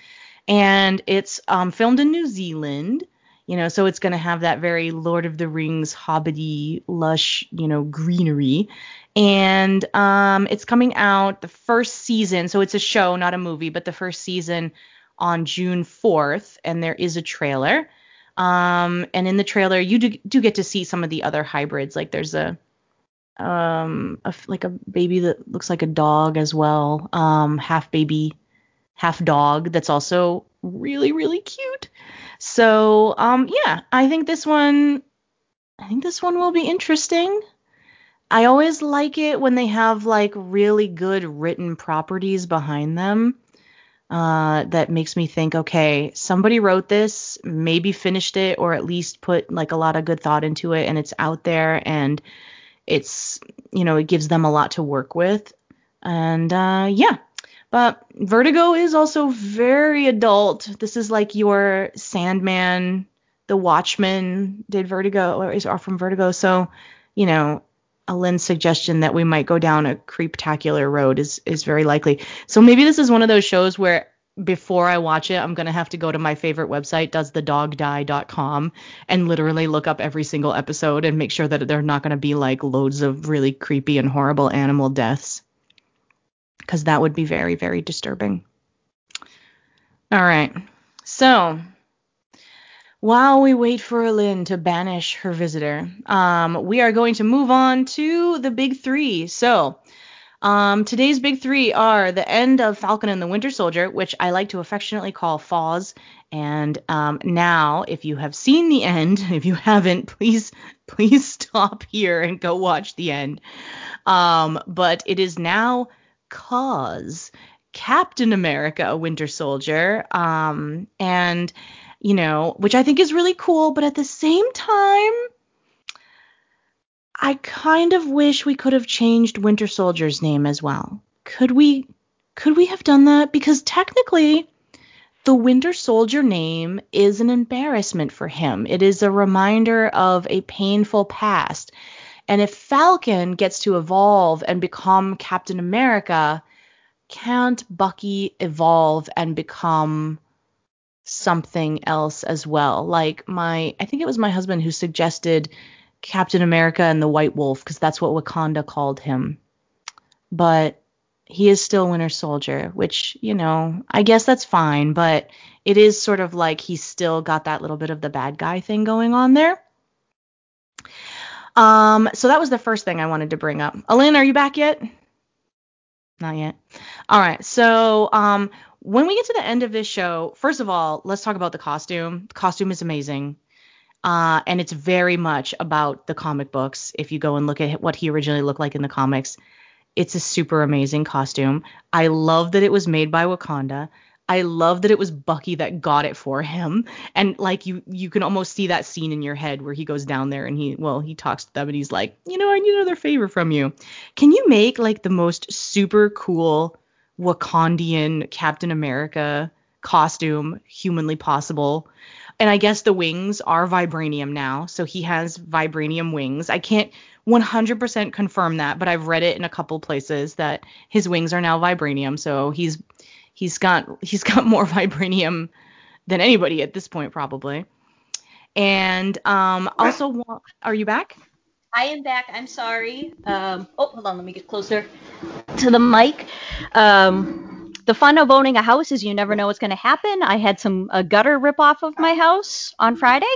A: and it's um, filmed in New Zealand. You know, so it's going to have that very Lord of the Rings, hobbity, lush, you know, greenery. And um, it's coming out the first season, so it's a show, not a movie, but the first season on June 4th, and there is a trailer. Um, and in the trailer, you do, do get to see some of the other hybrids. Like there's a um a like a baby that looks like a dog as well, um, half baby, half dog. That's also really really cute. So um yeah, I think this one, I think this one will be interesting. I always like it when they have like really good written properties behind them uh, that makes me think, okay, somebody wrote this, maybe finished it, or at least put like a lot of good thought into it, and it's out there, and it's you know it gives them a lot to work with, and uh, yeah. But Vertigo is also very adult. This is like your Sandman, The Watchmen did Vertigo or is are from Vertigo, so you know. A Lynn's suggestion that we might go down a creeptacular road is is very likely. So maybe this is one of those shows where before I watch it, I'm gonna have to go to my favorite website, doesthedogdie.com, and literally look up every single episode and make sure that they're not gonna be like loads of really creepy and horrible animal deaths. Because that would be very, very disturbing. All right. So while we wait for Lynn to banish her visitor, um, we are going to move on to the big three. So um, today's big three are the end of Falcon and the Winter Soldier, which I like to affectionately call Foz. And um, now, if you have seen the end, if you haven't, please, please stop here and go watch the end. Um, but it is now Cause Captain America, Winter Soldier, um, and you know, which I think is really cool. But at the same time, I kind of wish we could have changed Winter Soldier's name as well. Could we could we have done that? Because technically the Winter Soldier name is an embarrassment for him. It is a reminder of a painful past. And if Falcon gets to evolve and become Captain America, can't Bucky evolve and become something else as well? Like my I think it was my husband who suggested Captain America and the White Wolf because that's what Wakanda called him. But he is still Winter Soldier, which, you know, I guess that's fine, but it is sort of like he's still got that little bit of the bad guy thing going on there. Um, so that was the first thing I wanted to bring up. Alin, are you back yet? Not yet. All right. So, um, when we get to the end of this show, first of all, let's talk about the costume. The costume is amazing. Uh, and it's very much about the comic books. If you go and look at what he originally looked like in the comics, it's a super amazing costume. I love that it was made by Wakanda. I love that it was Bucky that got it for him. And like you you can almost see that scene in your head where he goes down there and he well, he talks to them and he's like, "You know, I need another favor from you. Can you make like the most super cool Wakandian Captain America costume humanly possible?" And I guess the wings are vibranium now. So he has vibranium wings. I can't 100% confirm that, but I've read it in a couple places that his wings are now vibranium. So he's he's got he's got more vibranium than anybody at this point probably. And um also are you back?
B: I am back. I'm sorry. Um, oh, hold on. Let me get closer to the mic. Um, the fun of owning a house is you never know what's going to happen. I had some a gutter rip off of my house on Friday.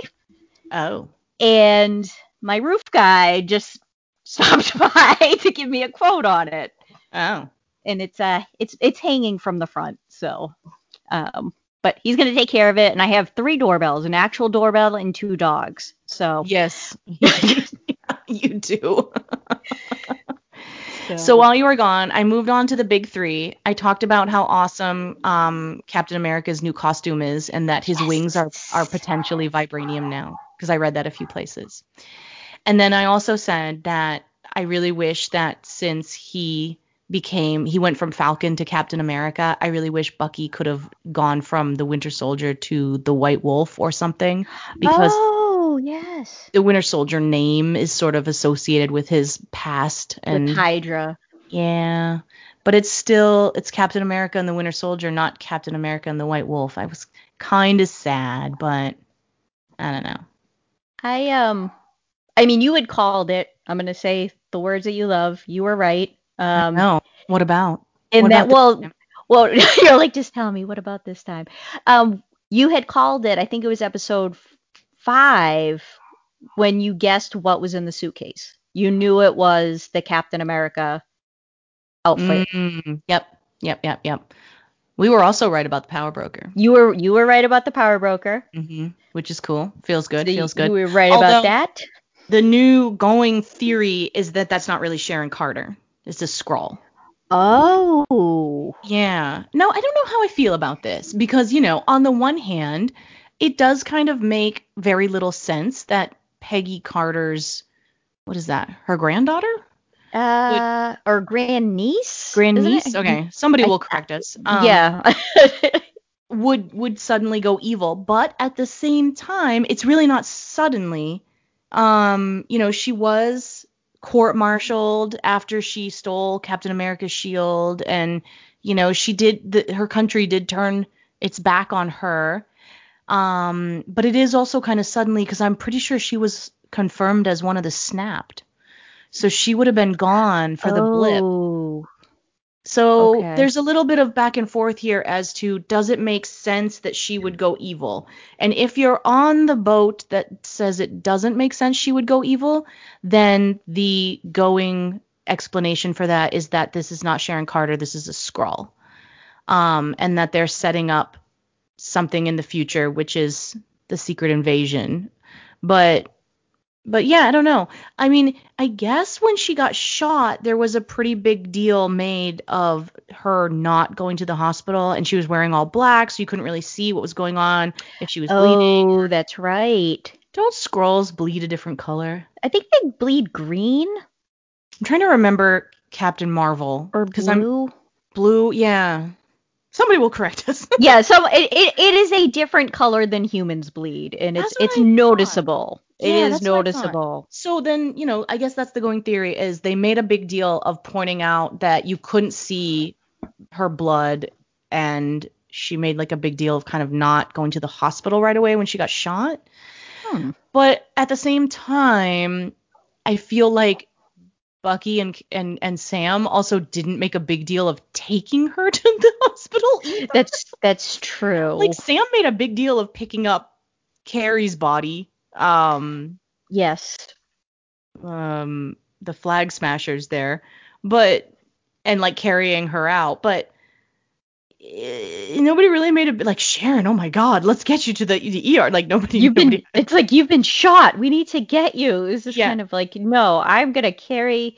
A: Oh.
B: And my roof guy just stopped by to give me a quote on it.
A: Oh.
B: And it's uh it's it's hanging from the front, so um but he's going to take care of it and I have three doorbells, an actual doorbell and two dogs. So
A: Yes. you do. So. while you were gone, I moved on to the big three. I talked about how awesome um, Captain America's new costume is, and that his yes. wings are are potentially vibranium now, because I read that a few places. And then I also said that I really wish that since he became he went from Falcon to Captain America, I really wish Bucky could have gone from the Winter Soldier to the White Wolf or something because
B: yes.
A: The Winter Soldier name is sort of associated with his past and
B: with Hydra.
A: Yeah. But it's still it's Captain America and the Winter Soldier, not Captain America and the White Wolf. I was kind of sad, but I don't know.
B: I um I mean you had called it. I'm going to say the words that you love. You were right. Um
A: No. What about?
B: In
A: what
B: that well well you're like just tell me what about this time? Um you had called it. I think it was episode five when you guessed what was in the suitcase. You knew it was the Captain America outfit.
A: Mm, yep, yep, yep, yep. We were also right about the power broker.
B: You were you were right about the power broker,
A: mm-hmm, which is cool. Feels good. So feels good.
B: You were right Although, about that.
A: The new going theory is that that's not really Sharon Carter. It's a Skrull.
B: Oh.
A: Yeah. No, I don't know how I feel about this because you know, on the one hand, it does kind of make very little sense that Peggy Carter's what is that? Her granddaughter?
B: Uh, or grand niece?
A: Grand niece? Okay, somebody I, will correct us.
B: Um, yeah.
A: would would suddenly go evil, but at the same time, it's really not suddenly. Um, you know, she was court-martialed after she stole Captain America's shield, and you know, she did. The, her country did turn its back on her. Um, but it is also kind of suddenly because I'm pretty sure she was confirmed as one of the snapped. So she would have been gone for the
B: oh.
A: blip. So okay. there's a little bit of back and forth here as to does it make sense that she would go evil? And if you're on the boat that says it doesn't make sense she would go evil, then the going explanation for that is that this is not Sharon Carter, this is a Skrull. Um, and that they're setting up something in the future, which is the secret invasion. But but yeah, I don't know. I mean, I guess when she got shot, there was a pretty big deal made of her not going to the hospital, and she was wearing all black, so you couldn't really see what was going on if she was
B: oh,
A: bleeding.
B: Oh, that's right.
A: Don't Skrulls bleed a different color?
B: I think they bleed green.
A: I'm trying to remember Captain Marvel
B: or blue.
A: I'm, blue, yeah. Somebody will correct us.
B: yeah, so it, it, it is a different color than humans bleed, and it's it's noticeable. It
A: yeah,
B: is noticeable.
A: So then, you know, I guess that's the going theory is they made a big deal of pointing out that you couldn't see her blood and she made like a big deal of kind of not going to the hospital right away when she got shot.
B: Hmm.
A: But at the same time, I feel like Bucky and and and Sam also didn't make a big deal of taking her to the hospital. Either.
B: That's that's true.
A: Like Sam made a big deal of picking up Carrie's body. Um
B: yes.
A: Um the flag smashers there. But and like carrying her out, but nobody really made it like Sharon. Oh my God, let's get you to the, the ER. Like nobody.
B: You've
A: nobody,
B: been. It's like you've been shot. We need to get you. It's just yeah. kind of like no. I'm gonna carry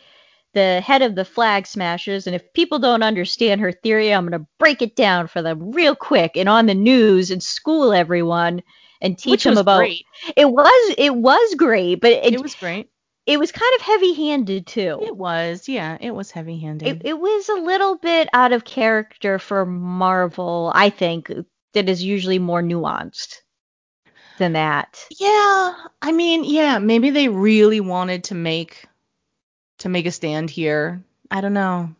B: the head of the Flag Smashers. And if people don't understand her theory, I'm going to break it down for them real quick and on the news and school everyone and teach
A: Which
B: them
A: was
B: about.
A: great.
B: It was it was great, but it,
A: It was great.
B: It was kind of heavy-handed too.
A: It was, yeah, it was heavy-handed.
B: It, it was a little bit out of character for Marvel, I think, that is usually more nuanced than that.
A: Yeah, I mean, yeah, maybe they really wanted to make to make a stand here. I don't know.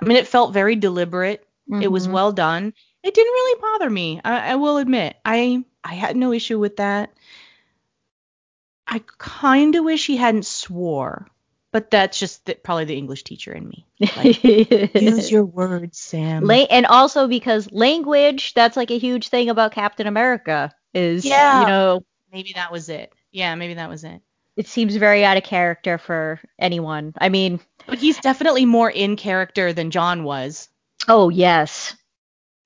A: I mean, it felt very deliberate. It was
B: Mhm.
A: well done. It didn't really bother me. I, I will admit, I I had no issue with that. I kind of wish he hadn't swore, but that's just the, probably the English teacher in me. Like, use your words, Sam.
B: La- and also because language, that's like a huge thing about Captain America. Is
A: Yeah.
B: you know,
A: maybe that was it. Yeah, maybe that was it.
B: it seems very out of character for anyone. I mean,
A: But he's definitely more in character than John was.
B: Oh yes.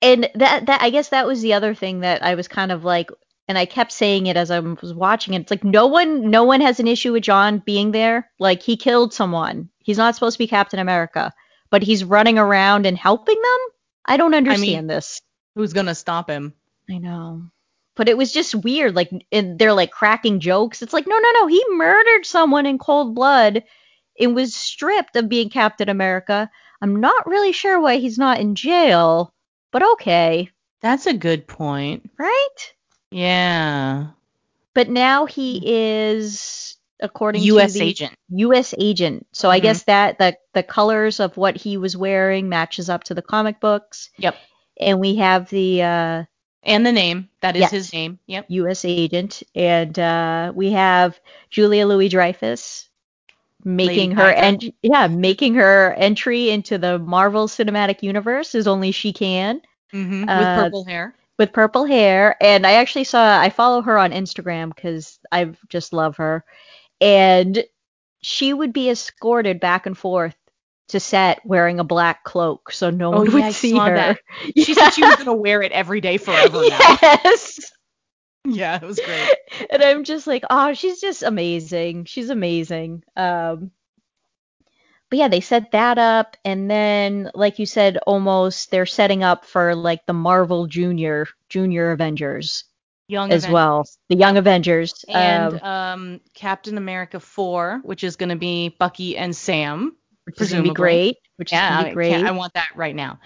B: And that that I guess that was the other thing that I was kind of like and I kept saying it as I was watching it. It's like no one no one has an issue with John being there. Like he killed someone. He's not supposed to be Captain America, but he's running around and helping them? I don't understand this.
A: Who's gonna stop him?
B: I know. But it was just weird like and they're like cracking jokes. It's like no no no, he murdered someone in cold blood and was stripped of being Captain America. I'm not really sure why he's not in jail, but okay,
A: That's a good point.
B: right?
A: Yeah.
B: But now he is, according
A: U.S.
B: to the
A: agent.
B: U.S. agent. So I
A: Mhm.
B: guess that the the colors of what he was wearing matches up to the comic books.
A: Yep.
B: And we have the uh,
A: And the name. That is
B: Yes.
A: his name. Yep.
B: U.S. agent, and uh, we have Julia Louis Dreyfus making
A: Lady
B: her
A: Hydra.
B: en- yeah making her entry into the Marvel Cinematic Universe as only she can.
A: hmm With
B: Uh,
A: purple hair.
B: With purple hair and i actually saw i follow her on instagram because i just love her and she would be escorted back and forth to set wearing a black cloak so no
A: Oh,
B: one
A: yeah,
B: would
A: I
B: see her
A: that. She said she was gonna wear it every day forever now.
B: yes
A: Yeah, it was great.
B: and i'm just like oh she's just amazing she's amazing um but yeah they set that up and then like you said almost they're setting up for like the marvel junior junior avengers
A: Young
B: as
A: Avengers.
B: well the young avengers
A: And
B: um,
A: um, Captain America 4, which is gonna be Bucky and Sam.
B: which is gonna be great. Which is
A: yeah,
B: gonna be great.
A: I want that right now.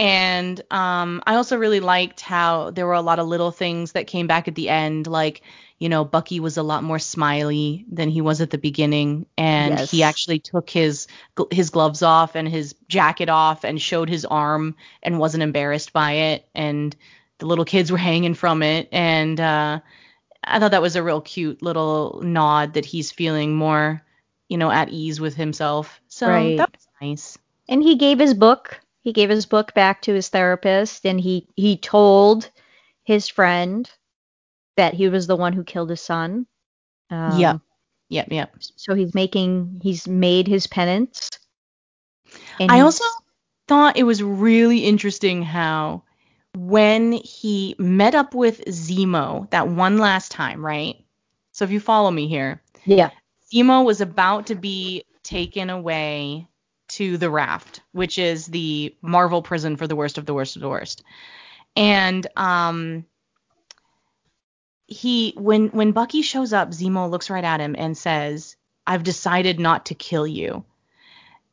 A: And um, I also really liked how there were a lot of little things that came back at the end, like you know Bucky was a lot more smiley than he was at the beginning, and he actually took his his gloves off and his jacket off and showed his arm and wasn't embarrassed by it, and the little kids were hanging from it, and uh, I thought that was a real cute little nod that he's feeling more, you know, at ease with himself. So
B: Right.
A: that was nice.
B: and he gave his book. He gave his book back to his therapist, and he he told his friend that he was the one who killed his son. Um,
A: Yeah. Yep, yep.
B: So he's making he's made his penance. And
A: I also thought it was really interesting how when he met up with Zemo that one last time, right? So if you follow me here,
B: yeah
A: Zemo was about to be taken away to the raft, which is the Marvel prison for the worst of the worst of the worst. And um he when when Bucky shows up, Zemo looks right at him and says, "I've decided not to kill you."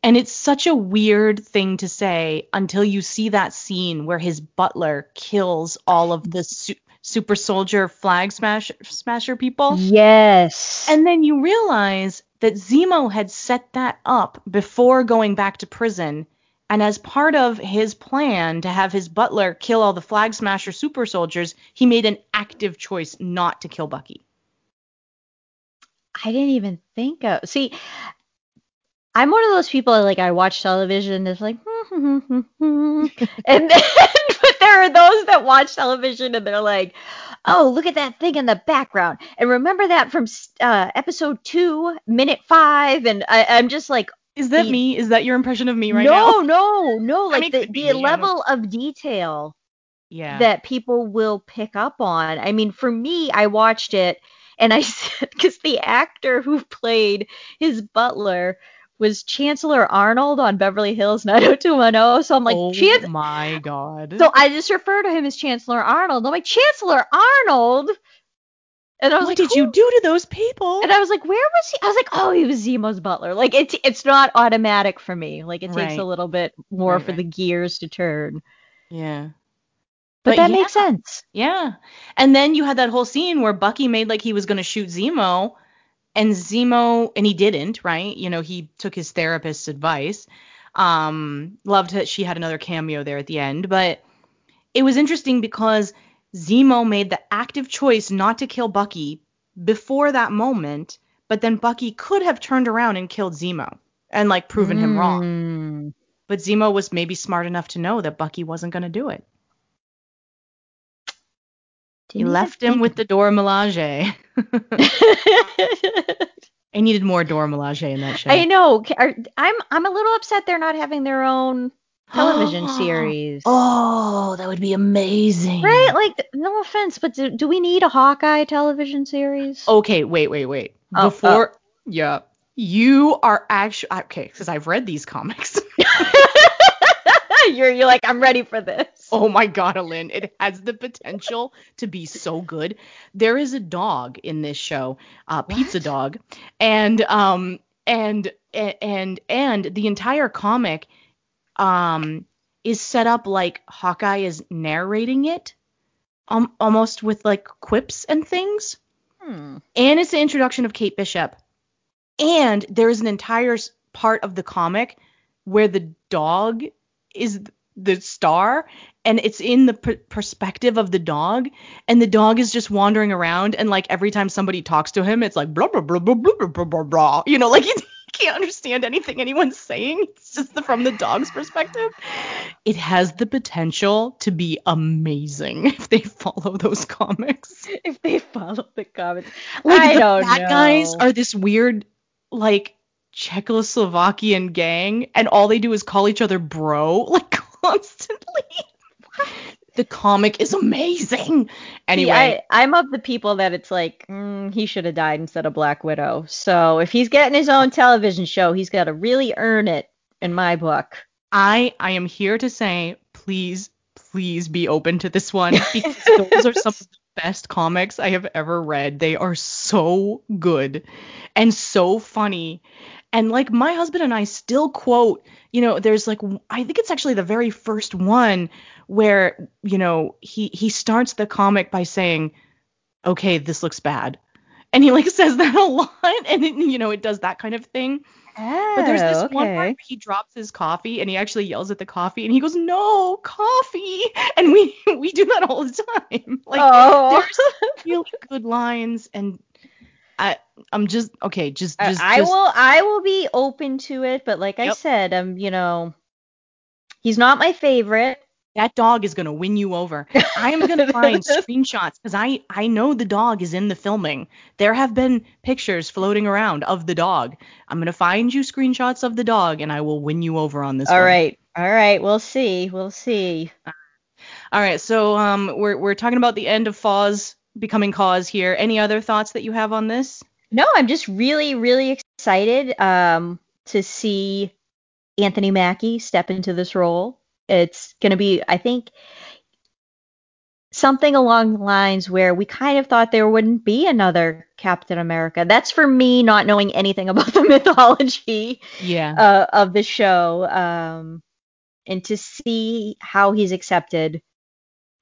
A: And it's such a weird thing to say until you see that scene where his butler kills all of the su- super soldier flag smash smasher people.
B: yes
A: And then you realize that Zemo had set that up before going back to prison. And as part of his plan to have his butler kill all the flag smasher super soldiers, he made an active choice not to kill Bucky.
B: I didn't even think of see. I'm one of those people like I watch television and it's like and then there are those that watch television and they're like oh look at that thing in the background and remember that from uh, episode two minute five and I, I'm just like
A: Is that
B: The-
A: me? Is that your impression of me right
B: no
A: now?
B: no no no.
A: like
B: the, the level of detail
A: Yeah.
B: that people will pick up on. I mean, for me, I watched it and I said, because the actor who played his butler was Chancellor Arnold on Beverly Hills 90210. So I'm like,
A: oh
B: Chan-
A: my god.
B: so I just refer to him as Chancellor Arnold. I'm like, Chancellor Arnold? And I was
A: what
B: like,
A: did
B: "Who?"
A: you do to those people?
B: And I was like, where was he? I was like, oh, he was Zemo's butler. Like it's it's not automatic for me. Like it takes
A: Right.
B: a little bit more
A: Right,
B: for
A: right.
B: the gears to turn.
A: yeah.
B: But,
A: But
B: that
A: yeah.
B: makes sense.
A: Yeah. And then you had that whole scene where Bucky made like he was going to shoot Zemo and Zemo and he didn't, right? You know, he took his therapist's advice. Um loved that she had another cameo there at the end, but it was interesting because Zemo made the active choice not to kill Bucky before that moment, but then Bucky could have turned around and killed Zemo and like proven him wrong.
B: Mm.
A: But Zemo was maybe smart enough to know that Bucky wasn't going to do it. He left him with the Dora Milaje. I needed more Dora Milaje in that show.
B: I know. I'm I'm a little upset they're not having their own television series.
A: Oh, that would be amazing.
B: Right? Like, no offense, but do, do we need a Hawkeye television series?
A: Okay, wait, wait, wait.
B: Oh, oh.
A: Before, yeah, you are actually okay because I've read these comics.
B: you're you're like I'm ready for this.
A: Oh my god, Alin, it has the potential to be so good. There is a dog in this show, uh, Pizza Dog, and um and and and the entire comic um is set up like Hawkeye is narrating it, um, almost with like quips and things.
B: Hmm.
A: and it's the introduction of Kate Bishop. And there is an entire part of the comic where the dog is the star and it's in the per- perspective of the dog and the dog is just wandering around and like every time somebody talks to him it's like blah blah blah blah blah blah blah blah, blah. you know like he can't understand anything anyone's saying it's just the, from the dog's perspective it has the potential to be amazing if they follow those comics
B: If they follow the comics
A: like
B: I
A: the
B: don't
A: bad
B: know.
A: guys are this weird like Czechoslovakian gang and all they do is call each other bro like constantly. The comic is amazing. Anyway,
B: See, I, I'm of the people that it's like mm, he should have died instead of Black Widow. So if he's getting his own television show, he's got to really earn it in my book.
A: I I am here to say please please be open to this one because those are some of the best comics I have ever read. They are so good and so funny. And like my husband and I still quote, you know, there's like I think it's actually the very first one where, you know, he he starts the comic by saying, "Okay, this looks bad." And he like says that a lot and it, you know, it does that kind of thing. Oh, But there's this
B: Oh,
A: one part where he drops his coffee and he actually yells at the coffee and he goes, "No, coffee!" And we we do that all the time. Like
B: oh,
A: there's really good lines and I I'm just okay, just
B: I,
A: just
B: I
A: just
B: will I will be open to it, but like I
A: Yep.
B: said, um, you know, he's not my favorite.
A: that dog is gonna win you over. I am gonna find screenshots because I I know the dog is in the filming. There have been pictures floating around of the dog. I'm gonna find you screenshots of the dog and I will win you over on this
B: All
A: one.
B: right, all right, we'll see, we'll see.
A: All right, so um, we're we're talking about the end of Foz becoming cause here. Any other thoughts that you have on this?
B: No, I'm just really, really excited um, to see Anthony Mackie step into this role. It's going to be, I think, something along the lines where we kind of thought there wouldn't be another Captain America. That's for me not knowing anything about the mythology
A: Yeah.
B: uh, of the show, um, and to see how he's accepted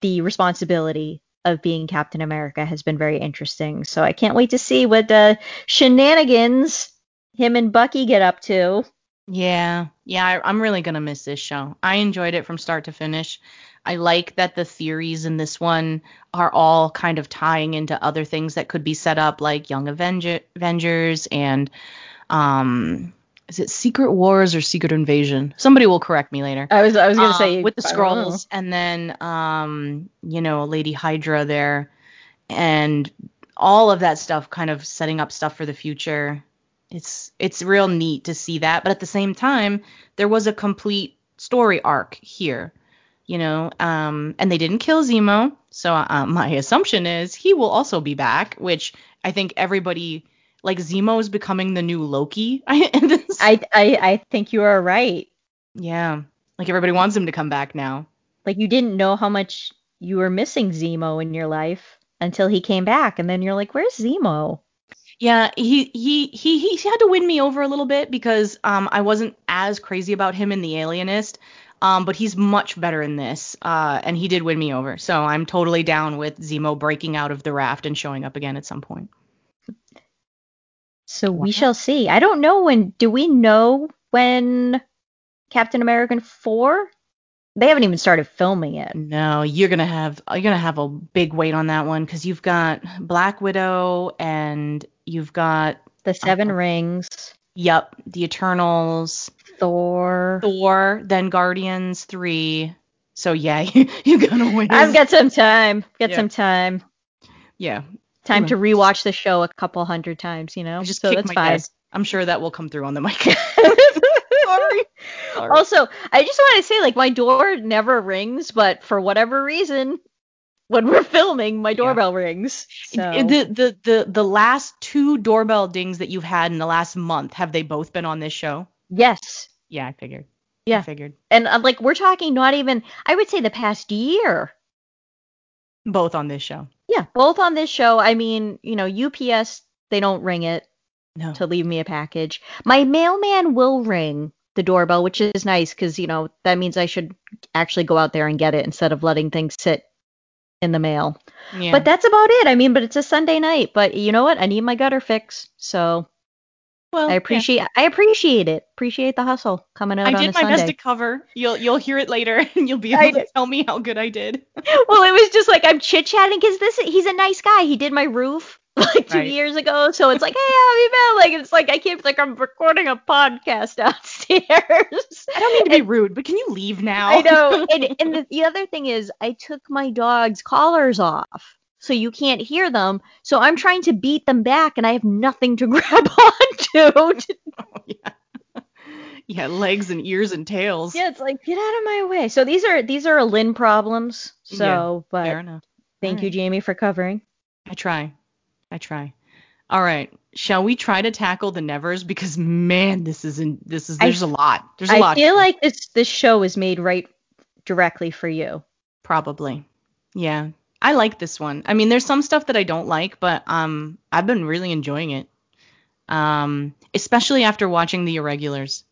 B: the responsibility of being Captain America has been very interesting. So I can't wait to see what the shenanigans him and Bucky get up to.
A: Yeah, yeah, I, I'm really gonna miss this show. I enjoyed it from start to finish. I like that the theories in this one are all kind of tying into other things that could be set up, like Young Avenger, Avengers and um, is it Secret Wars or Secret Invasion? Somebody will correct me later.
B: I was I was gonna
A: Um,
B: say
A: with the
B: I don't know.
A: Skrulls, and then um, you know, Lady Hydra there, and all of that stuff, kind of setting up stuff for the future. It's it's real neat to see that, but at the same time, there was a complete story arc here, you know, um, and they didn't kill Zemo, so uh, my assumption is he will also be back, which I think everybody like Zemo is becoming the new Loki
B: I, I I think you are right.
A: Yeah. Like everybody wants him to come back now.
B: Like you didn't know how much you were missing Zemo in your life until he came back, and then you're like, "Where's Zemo?"
A: Yeah, he he he he had to win me over a little bit because um I wasn't as crazy about him in The Alienist. Um, but he's much better in this, uh, and he did win me over. So I'm totally down with Zemo breaking out of the raft and showing up again at some point.
B: So we shall see. I don't know when. Do we know when Captain American four? They haven't even started filming it.
A: No, you're gonna have you're gonna have a big wait on that one because you've got Black Widow and you've got
B: The uh, Seven Rings,
A: Yep, the Eternals,
B: Thor.
A: Thor, then Guardians three. So yeah, you're gonna win.
B: I've got some time. Got
A: Yeah.
B: some time.
A: yeah.
B: Time
A: Yeah.
B: to rewatch the show a couple hundred times. You know,
A: I just
B: so that's
A: my
B: fine.
A: I'm sure that will come through on the mic.
B: Sorry. Also, I just want to say, like, my door never rings, but for whatever reason, when we're filming, my doorbell rings. So
A: The, the the the last two doorbell dings that you've had in the last month have they both been on this show?
B: yes,
A: Yeah, I figured.
B: Yeah.
A: I figured
B: and uh, like we're talking not even, I would say the past year.
A: both on this show.
B: Yeah, both on this show. I mean, you know, UPS they don't ring it
A: No.
B: to leave me a package. My mailman will ring the doorbell, which is nice because you know that means I should actually go out there and get it instead of letting things sit in the mail.
A: Yeah.
B: But that's about it. I mean, but it's a Sunday night. But you know what? I need my gutter fix, so
A: well,
B: I
A: yeah.
B: appreciate I appreciate it. Appreciate the hustle coming out
A: I did my
B: Sunday.
A: best to cover. You'll you'll hear it later and you'll be
B: I
A: able to
B: did.
A: tell me how good I did.
B: well, it was just like I'm chit chatting because this he's a nice guy. He did my roof like two
A: Right.
B: years ago, so it's like, hey, how you been? Like it's like I can't like I'm recording a podcast downstairs.
A: I don't mean to be rude, but can you leave now?
B: I know. And and the, the other thing is, I took my dog's collars off, so you can't hear them. So I'm trying to beat them back, and I have nothing to grab onto.
A: yeah. yeah, legs and ears and tails.
B: yeah, it's like get out of my way. So these are these are a Lynn problems. So, but
A: Fair enough.
B: thank you,
A: Alright.
B: Jamie, for covering.
A: I try. I try. All right. Shall we try to tackle the nevers? Because man, this is in this is there's a lot. There's a
B: I
A: lot.
B: I feel like this this show is made right directly for you.
A: Probably. Yeah. I like this one. I mean, there's some stuff that I don't like, but um I've been really enjoying it. Um especially after watching the irregulars.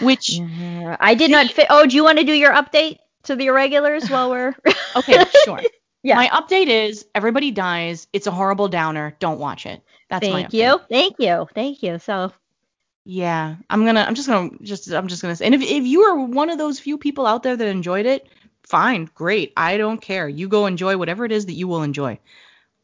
A: Which
B: Yeah, I did not fit. Oh, do you want to do your update to the irregulars while we're?
A: okay, sure.
B: Yeah.
A: My update is everybody dies. It's a horrible downer. Don't watch it. That's my
B: Thank
A: update.
B: you, thank you, thank you. So
A: Yeah, I'm gonna. I'm just gonna. Just. I'm just gonna say. And if if you are one of those few people out there that enjoyed it, fine, great. I don't care. You go enjoy whatever it is that you will enjoy.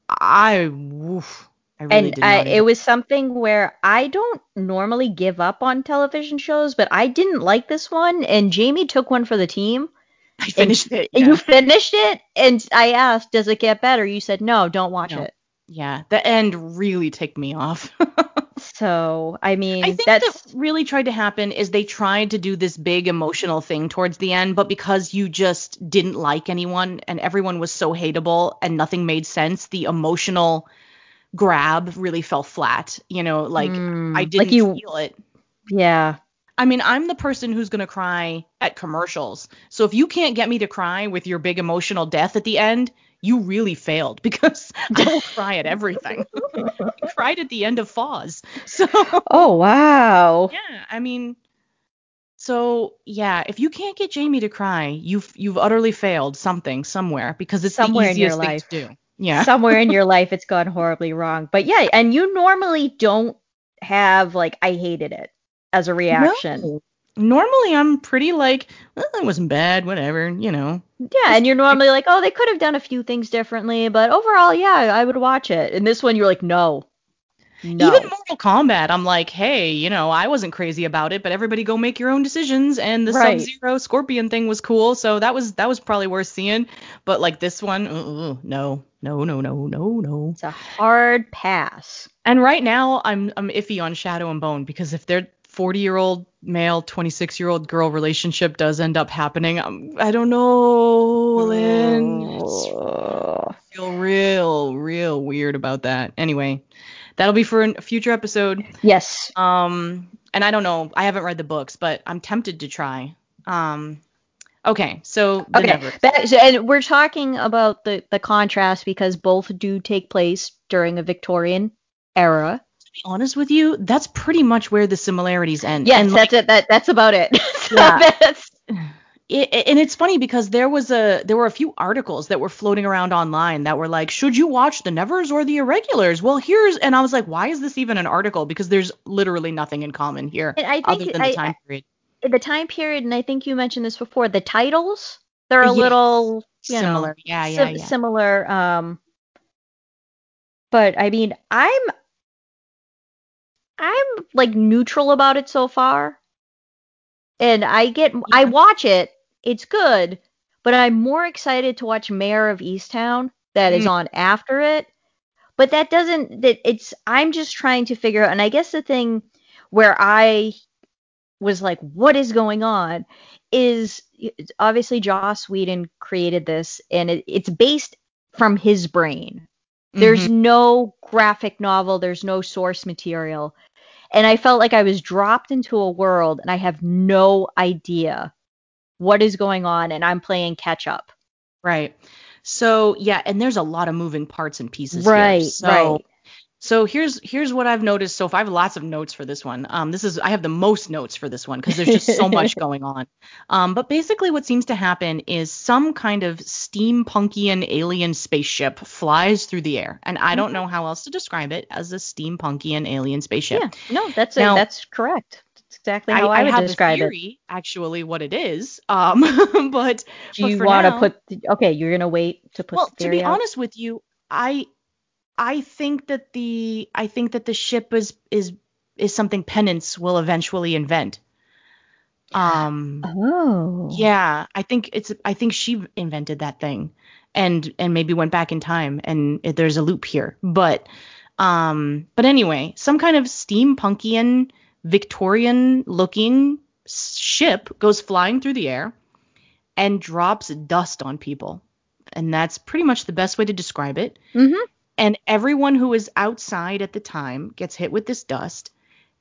A: I. Woof, I really
B: and
A: did
B: I, it was something where I don't normally give up on television shows, but I didn't like this one, and Jamie took one for the team,
A: I finished it.
B: and
A: Yeah.
B: you finished it, and I asked, "Does it get better?" You said, "No, don't watch
A: No.
B: it."
A: Yeah. The end really ticked me off.
B: So I mean,
A: I think
B: that's
A: that really tried to happen is they tried to do this big emotional thing towards the end, but because you just didn't like anyone and everyone was so hateable and nothing made sense, the emotional grab really fell flat. You know, like
B: Mm,
A: I didn't
B: you-
A: feel it.
B: yeah.
A: I mean, I'm the person who's going to cry at commercials. So if you can't get me to cry with your big emotional death at the end, you really failed because I will cry at everything. I cried at the end of Foz. So
B: Oh wow.
A: yeah, I mean, so yeah, if you can't get Jamie to cry, you've you've utterly failed something somewhere because it's
B: Somewhere
A: the
B: in your
A: easiest thing
B: life.
A: to do. Yeah.
B: Somewhere in your life it's gone horribly wrong. But yeah, and you normally don't have like I hated it as a reaction.
A: No. Normally I'm pretty like, uh, well, it wasn't bad, whatever, you know.
B: Yeah, and you're normally like, oh, they could have done a few things differently, but overall, yeah, I would watch it. And this one, you're like, no, no.
A: Even Mortal Kombat, I'm like, hey, you know, I wasn't crazy about it, but everybody go make your own decisions. And the
B: Right.
A: Sub-Zero Scorpion thing was cool, so that was that was probably worth seeing. But like this one, uh-uh, no, no, no, no, no, no.
B: it's a hard pass.
A: And right now, I'm I'm iffy on Shadow and Bone because if their 40 year old male, 26 year old girl relationship does end up happening, I'm, I don't know, Lynn.
B: Oh.
A: I feel real, real weird about that. Anyway, that'll be for a future episode.
B: Yes.
A: Um, and I don't know, I haven't read the books, but I'm tempted to try. Um, okay, so
B: Okay. So- and we're talking about the the contrast because both do take place during a Victorian era.
A: Honest with you, that's pretty much where the similarities end.
B: Yes,
A: and like,
B: that's it. That that's about it.
A: Yeah. it, and it's funny because there was a there were a few articles that were floating around online that were like, should you watch the Nevers or the Irregulars? Well, here's and I was like, why is this even an article? Because there's literally nothing in common here
B: And I think
A: other than the
B: I-
A: time period.
B: the time period, and I think you mentioned this before. The titles they're a
A: Yes.
B: little you know,
A: Similar, yeah, yeah,
B: sim-
A: yeah.
B: similar. Um, but I mean, I'm I'm like neutral about it so far, and I get I watch it. It's good, but I'm more excited to watch Mare of Easttown that is
A: Mm.
B: on after it. But that doesn't that it's I'm just trying to figure out, and I guess the thing where I was like, what is going on? Is obviously Joss Whedon created this, and it, it's based from his brain. There's
A: Mhm.
B: no graphic novel, there's no source material. And I felt like I was dropped into a world and I have no idea what is going on, and I'm playing catch up.
A: Right. So yeah, and there's a lot of moving parts and pieces
B: Right,
A: here. So
B: right.
A: So here's here's what I've noticed so far. I have lots of notes for this one. Um this is I have the most notes for this one because there's just so much going on. Um but basically what seems to happen is some kind of steampunkian alien spaceship flies through the air. And I don't know how else to describe it as a steampunkian alien spaceship.
B: Yeah, no, that's
A: Now-
B: it. That's correct. Exactly how I, would
A: have
B: describe
A: a
B: it.
A: actually, what it is. Um, but
B: Do you want to put? Okay, you're gonna wait to put.
A: well
B: the
A: to be
B: out?
A: honest with you i i think that the i think that the ship is is is something penance will eventually invent. Um
B: Oh.
A: yeah i think it's i think she invented that thing and and maybe went back in time and it, there's a loop here. But um but anyway some kind of steampunkian victorian looking ship goes flying through the air and drops dust on people. And that's pretty much the best way to describe it.
B: Mm-hmm.
A: And everyone who is outside at the time gets hit with this dust,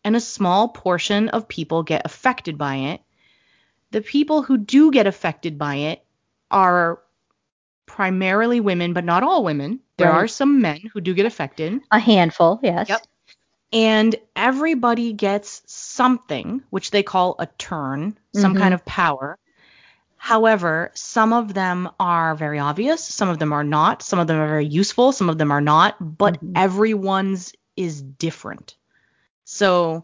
A: and a small portion of people get affected by it. The people who do get affected by it are primarily women, but not all women. There
B: Right.
A: are some men who do get affected,
B: A handful, yes.
A: Yep. and everybody gets something, which they call a turn, some
B: Mhm.
A: kind of power. However, some of them are very obvious, some of them are not, some of them are very useful, some of them are not, but
B: Mhm.
A: everyone's is different. So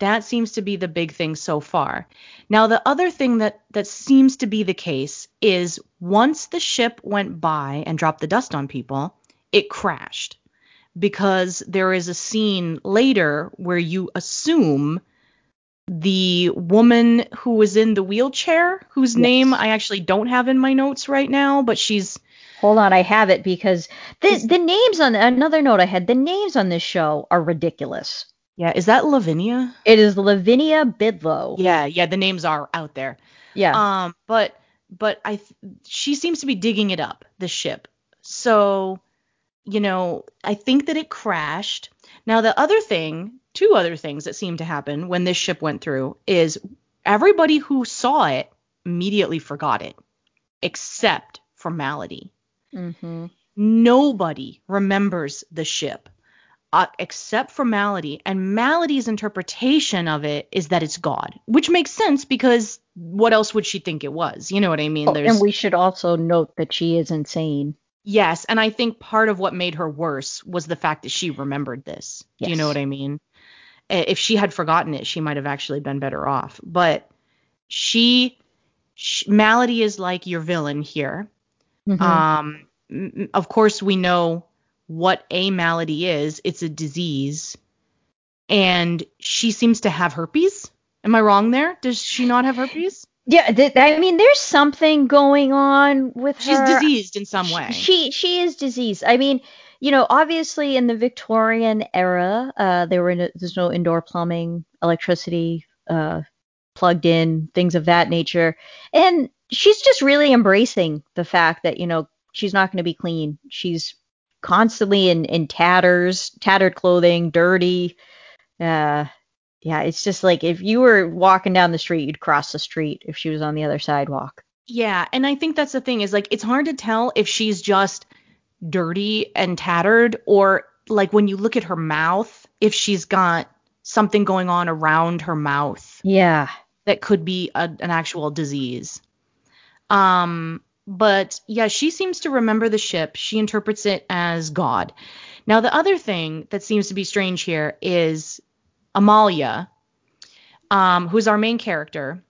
A: that seems to be the big thing so far. Now the other thing that that seems to be the case is once the ship went by and dropped the dust on people, it crashed because there is a scene later where you assume the woman who was in the wheelchair, whose
B: Yes.
A: name I actually don't have in my notes right now, but she's
B: Hold on, I have it because the the names on another note I had. The names on this show are ridiculous.
A: yeah, is that Lavinia?
B: It is Lavinia Bidlow.
A: Yeah, yeah, the names are out there.
B: Yeah.
A: Um, but but I th- she seems to be digging it up, the ship. So, you know, I think that it crashed. Now the other thing, two other things that seemed to happen when this ship went through is everybody who saw it immediately forgot it, except for Maladie.
B: mm-hmm.
A: Nobody remembers the ship. Uh, except for Maladie, and Maladie's interpretation of it is that it's God, which makes sense because what else would she think it was? You know what I mean?
B: Oh, and we should also note that she is insane.
A: Yes, and I think part of what made her worse was the fact that she remembered this. Do you know what I mean? If she had forgotten it, she might have actually been better off. But she, sh Maladie is like your villain here.
B: Mhm.
A: Um, of course, we know what a malady is. It's a disease, and she seems to have herpes. Am I wrong there? Does she not have herpes?
B: yeah, th- I mean, there's something going on with
A: She's
B: her.
A: She's diseased in some way.
B: She she is diseased. I mean, you know, obviously in the Victorian era, uh, there were no, there's no indoor plumbing, electricity, uh, plugged in, things of that nature, and she's just really embracing the fact that you know she's not going to be clean. She's constantly in in tatters, tattered clothing, dirty. Uh, yeah, it's just like if you were walking down the street, you'd cross the street if she was on the other sidewalk.
A: Yeah, and I think that's the thing is like it's hard to tell if she's just dirty and tattered or like when you look at her mouth, if she's got something going on around her mouth.
B: Yeah.
A: That could be a, an actual disease. Um, but yeah, she seems to remember the ship. She interprets it as God. Now, the other thing that seems to be strange here is Amalia, um, who's our main character.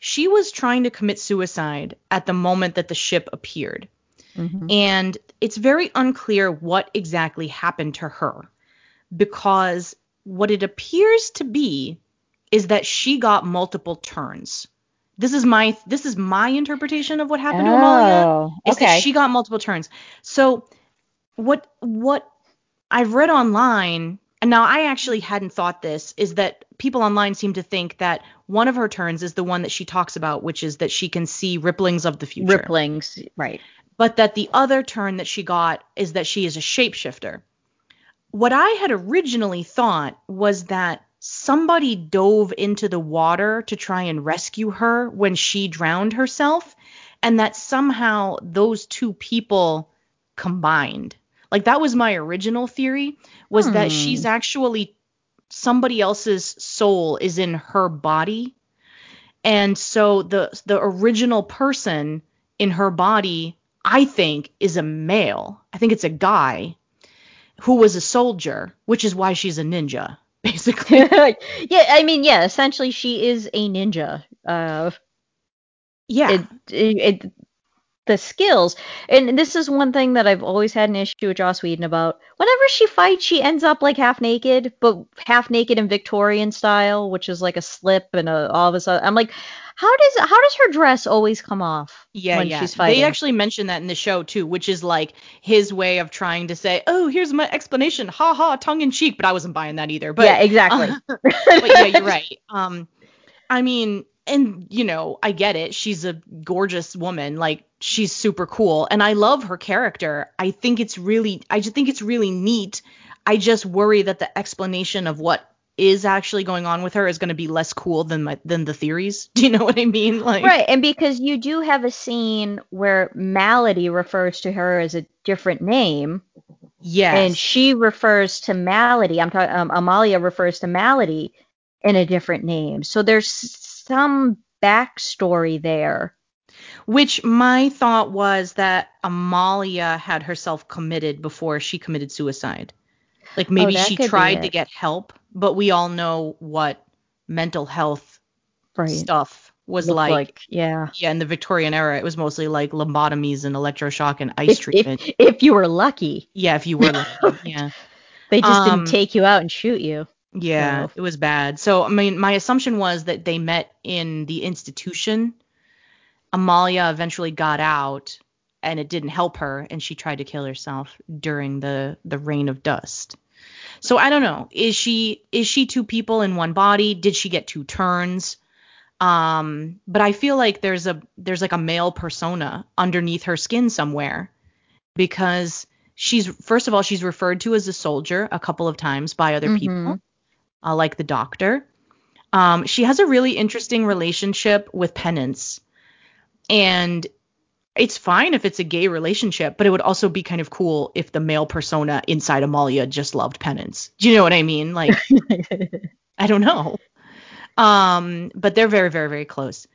A: She was trying to commit suicide at the moment that the ship appeared. Mm-hmm. And it's very unclear what exactly happened to her because what it appears to be is that she got multiple turns. This is my this is my interpretation of what happened oh, to Amalia. Is okay. That she got multiple turns. So what what I've read online, and now I actually hadn't thought this, is that people online seem to think that one of her turns is the one that she talks about, which is that she can see ripplings of the future.
B: Ripplings, right.
A: But that the other turn that she got is that she is a shapeshifter. What I had originally thought was that somebody dove into the water to try and rescue her when she drowned herself, and that somehow those two people combined. Like that was my original theory was hmm. that she's actually somebody else's soul is in her body. And so the the original person in her body I think is a male. I think it's a guy who was a soldier, which is why she's a ninja. basically.
B: yeah, I mean, yeah, essentially she is a ninja. Uh,
A: yeah.
B: It, it, it, the skills, and this is one thing that I've always had an issue with Joss Whedon about. Whenever she fights, she ends up like half naked, but half naked in Victorian style, which is like a slip and a, all of a sudden. I'm like, how does how does her dress always come off?
A: Yeah,
B: when
A: yeah.
B: She's fighting?
A: They actually mentioned that in the show too, which is like his way of trying to say, "Oh, here's my explanation, ha ha, tongue in cheek." But I wasn't buying that either. But
B: yeah, exactly.
A: Uh, but yeah, you're right. Um, I mean, and you know, I get it. She's a gorgeous woman. Like she's super cool, and I love her character. I think it's really, I just think it's really neat. I just worry that the explanation of what is actually going on with her is going to be less cool than my, than the theories. Do you know what I mean?
B: Like Right, and because you do have a scene where Maladie refers to her as a different name.
A: Yes.
B: And she refers to Maladie. I'm talking um, Amalia refers to Maladie in a different name. So there's some backstory there.
A: Which my thought was that Amalia had herself committed before she committed suicide. Like maybe oh, she tried to get help, but we all know what mental health right. stuff was like. like.
B: Yeah.
A: Yeah, in the Victorian era, it was mostly like lobotomies and electroshock and ice if, treatment.
B: If, if, you were lucky.
A: Yeah, if you were lucky. yeah.
B: They just um, didn't take you out and shoot you.
A: Yeah, so. it was bad. So I mean, my assumption was that they met in the institution. Amalia eventually got out, and it didn't help her, and she tried to kill herself during the the rain of dust. So I don't know. Is she is she two people in one body? Did she get two turns? Um, but I feel like there's a there's like a male persona underneath her skin somewhere because she's first of all she's referred to as a soldier a couple of times by other mm-hmm. people, uh, like the doctor. Um, she has a really interesting relationship with Penance, and it's fine if it's a gay relationship, but it would also be kind of cool if the male persona inside Amalia just loved penance. Do you know what I mean? Like, I don't know. Um, but they're very, very, very close.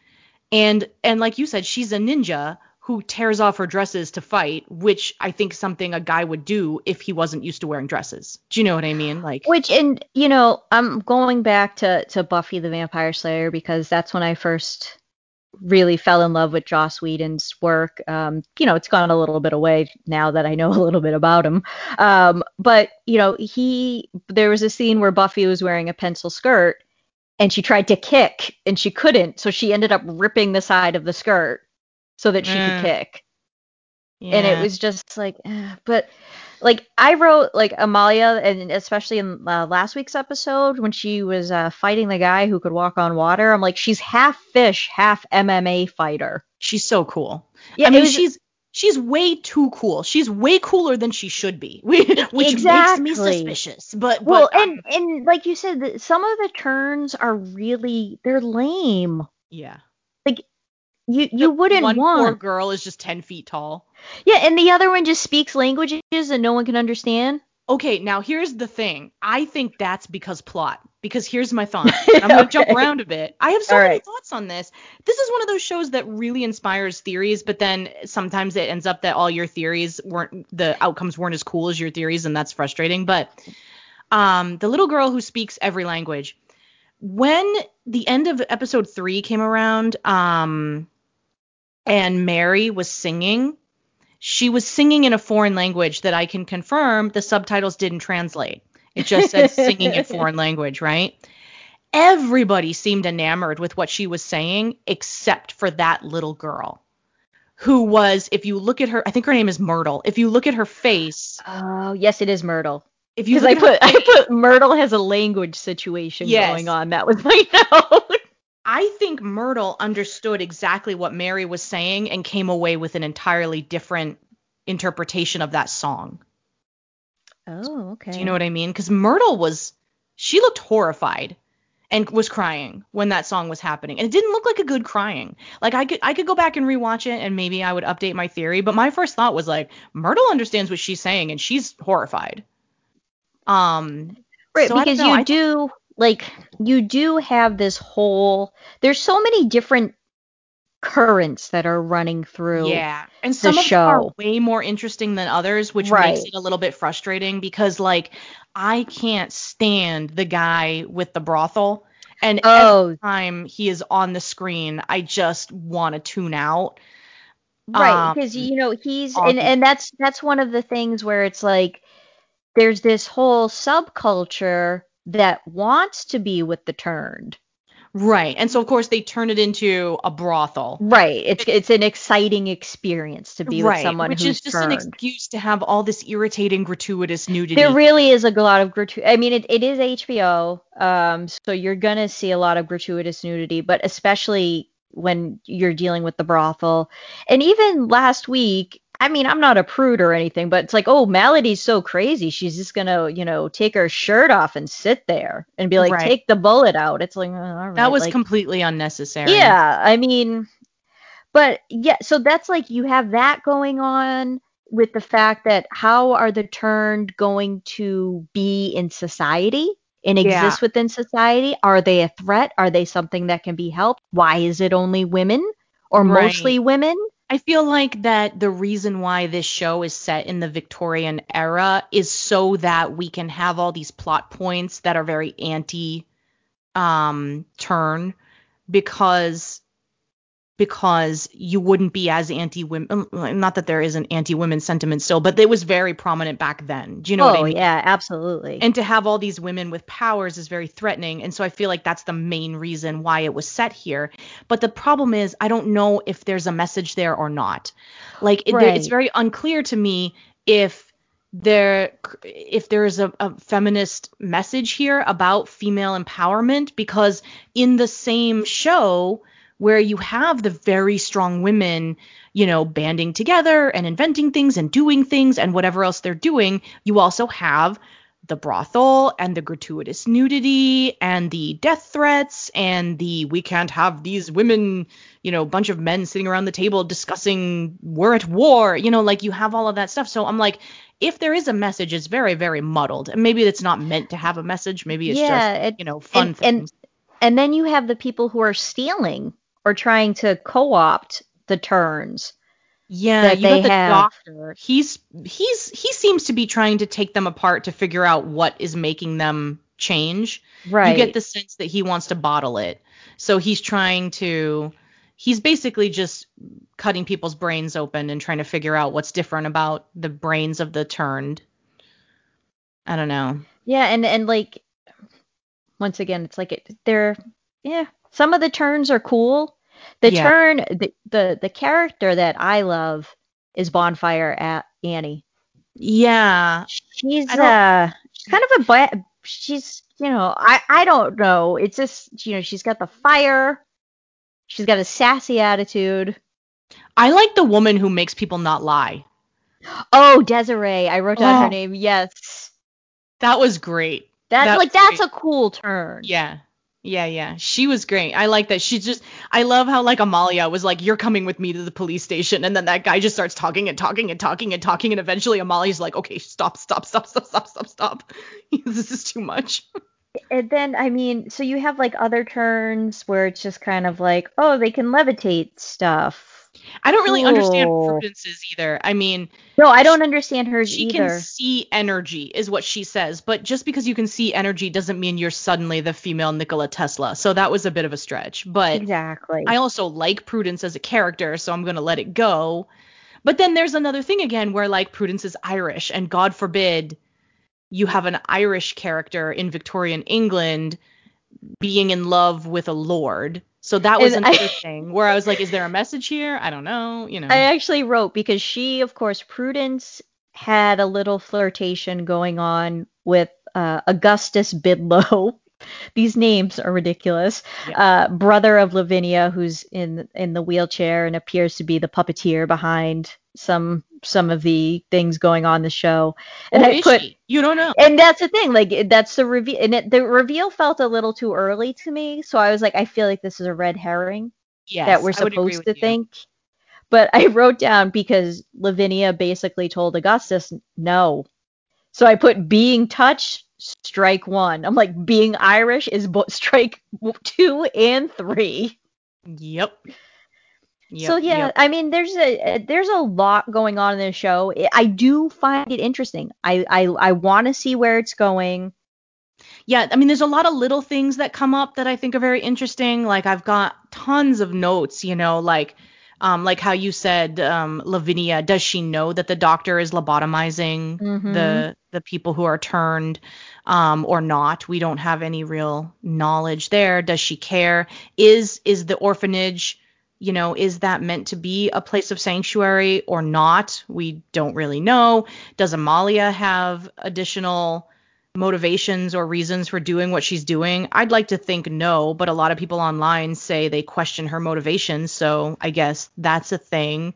A: And and like you said, she's a ninja who tears off her dresses to fight, which I think something a guy would do if he wasn't used to wearing dresses. Do you know what I mean? Like
B: Which and you know, I'm going back to to Buffy the Vampire Slayer because that's when I first really fell in love with Joss Whedon's work. Um, you know, it's gone a little bit away now that I know a little bit about him. Um, but you know, he there was a scene where Buffy was wearing a pencil skirt and she tried to kick and she couldn't, so she ended up ripping the side of the skirt so that she mm. could kick. Yeah. And it was just like, eh, but like I wrote like Amalia, and especially in uh, last week's episode when she was uh, fighting the guy who could walk on water. I'm like, she's half fish, half MMA fighter.
A: She's so cool. Yeah, I mean, was, she's she's way too cool. She's way cooler than she should be, which
B: Exactly.
A: makes me suspicious. But
B: Well,
A: but, um,
B: and and like you said, some of the turns are really they're lame.
A: yeah,
B: You you wouldn't want.
A: one
B: want.
A: poor girl is just ten feet tall.
B: Yeah, and the other one just speaks languages and no one can understand.
A: Okay, now here's the thing. I think that's because plot. Because here's my thought. I'm gonna jump around a bit. I have so
B: All
A: many
B: right.
A: thoughts on this. This is one of those shows that really inspires theories, but then sometimes it ends up that all your theories weren't the outcomes weren't as cool as your theories, and that's frustrating. But um, the little girl who speaks every language. When the end of episode three came around, um, and Mary was singing, she was singing in a foreign language that I can confirm the subtitles didn't translate. It just said singing in foreign language, right? Everybody seemed enamored with what she was saying except for that little girl. Who was, if you look at her, I think her name is Myrtle. If you look at her face,
B: Oh, yes, it is Myrtle.
A: if you
B: I
A: at her
B: put I put Myrtle has a language situation
A: Yes.
B: going on. That was my note.
A: I think Myrtle understood exactly what Mary was saying and came away with an entirely different interpretation of that song.
B: Oh, okay.
A: Do you know what I mean? Because Myrtle was, she looked horrified and was crying when that song was happening, and it didn't look like a good crying. Like I could, I could go back and rewatch it, and maybe I would update my theory. But my first thought was like, Myrtle understands what she's saying, and she's horrified. Um,
B: Right,
A: so
B: because you
A: I-
B: do like you do have this whole there's so many different currents that are running through.
A: Yeah, and some of them
B: show.
A: are way more interesting than others, which makes it a little bit frustrating because like I can't stand the guy with the brothel, and
B: Oh.
A: every time he is on the screen, I just want to tune out.
B: Right,
A: Um,
B: because you know he's
A: awesome.
B: and and that's that's one of the things where it's like there's this whole subculture that wants to be with the turned.
A: Right, and so of course they turn it into a brothel.
B: Right, it's it's an exciting experience to be with
A: right,
B: someone
A: which is just
B: turned.
A: an excuse to have all this irritating gratuitous nudity.
B: There really is a lot of gratuitous. I mean, it, it is HBO, um, so you're gonna see a lot of gratuitous nudity, but especially when you're dealing with the brothel. And even last week, I mean, I'm not a prude or anything, but it's like, oh, Melody's so crazy, she's just gonna, you know, take her shirt off and sit there and be like,
A: Right.
B: take the bullet out. It's like, oh, right,
A: that was
B: like,
A: completely unnecessary.
B: yeah, I mean, but yeah, so that's like you have that going on with the fact that how are the turned going to be in society and
A: Yeah.
B: exist within society? Are they a threat? Are they something that can be helped? Why is it only women or
A: Right.
B: mostly women?
A: I feel like that the reason why this show is set in the Victorian era is so that we can have all these plot points that are very anti um turn because because you wouldn't be as anti women um, not that there isn't anti women sentiment still but it was very prominent back then. Do you know
B: oh
A: what i oh, mean?
B: yeah, absolutely.
A: and to have all these women with powers is very threatening and so i feel like that's the main reason why it was set here. But the problem is i don't know if there's a message there or not. Like it, it's very unclear to me if there if there is a, a feminist message here about female empowerment because in the same show where you have the very strong women you know banding together and inventing things and doing things and whatever else they're doing you also have the brothel and the gratuitous nudity and the death threats and the we can't have these women, you know, bunch of men sitting around the table discussing we're at war, you know, like you have all of that stuff. So I'm like, if there is a message, it's very, very muddled. And maybe it's not meant to have a message. Maybe it's
B: Yeah,
A: just,
B: it-
A: you know, fun
B: and-
A: things.
B: and then you have the people who are stealing or trying to co-opt the turns.
A: Yeah, you got the
B: have.
A: doctor. He's he's he seems to be trying to take them apart to figure out what is making them change.
B: Right.
A: You get the sense that he wants to bottle it. So he's trying to he's basically just cutting people's brains open and trying to figure out what's different about the brains of the turned. I don't know.
B: Yeah, and and like once again, it's like it, they're yeah. Some of the turns are cool. The
A: Yeah.
B: turn, the, the the character that I love is Bonfire at Annie.
A: Yeah.
B: She's
A: don't-
B: uh, she's kind of a ba- she's you know I I don't know. It's just you know she's got the fire. She's got a sassy attitude.
A: I like the woman who makes people not lie.
B: Oh, Desiree. I wrote down
A: Oh.
B: her name. Yes.
A: That was great.
B: That's
A: That
B: like that's
A: great.
B: a cool turn.
A: Yeah. Yeah, yeah. She was great. I like that. She just I love how like Amalia was like, You're coming with me to the police station and then that guy just starts talking and talking and talking and talking and eventually Amalia's like, Okay, stop, stop, stop, stop, stop, stop, stop. this is too much.
B: And then I mean, so you have like other turns where it's just kind of like, oh, they can levitate stuff.
A: I don't really understand
B: Cool. Oh.
A: Prudence's either. I mean,
B: No, I don't understand hers
A: she
B: either.
A: can see energy is what she says, but just because you can see energy doesn't mean you're suddenly the female Nikola Tesla. So that was a bit of a stretch. But
B: exactly.
A: I also like Prudence as a character, so I'm going to let it go. But then there's another thing again where like Prudence is Irish, and God forbid you have an Irish character in Victorian England being in love with a lord. So that was
B: And I-
A: thing where I was like, is there a message here? I don't know. You know.
B: I actually wrote because she, of course, Prudence had a little flirtation going on with uh, Augustus Bidlow. These names are ridiculous. Uh, brother of Lavinia, who's in in the wheelchair and appears to be the puppeteer behind some some of the things going on the show. And
A: Or
B: I put
A: she? You don't know.
B: and that's the thing, like that's the reveal, and it, the reveal felt a little too early to me. So I was like, I feel like this is a red herring
A: Yes,
B: that we're
A: I would agree
B: supposed to
A: you.
B: think. But I wrote down because Lavinia basically told Augustus no. So I put being touched, strike one. I'm like, being Irish is bo- strike two and three.
A: Yep. Yep,
B: so yeah,
A: yep.
B: I mean, there's a there's a lot going on in this show. I- I do find it interesting. I I, I want to see where it's going.
A: Yeah, I mean, there's a lot of little things that come up that I think are very interesting. Like I've got tons of notes, you know, like um, like how you said, um, Lavinia, does she know that the doctor is lobotomizing
B: Mhm.
A: the the people who are turned, um, or not? We don't have any real knowledge there. Does she care? Is is the orphanage, you know, is that meant to be a place of sanctuary or not? We don't really know. Does Amalia have additional motivations or reasons for doing what she's doing? I'd like to think no, but a lot of people online say they question her motivations, so I guess that's a thing.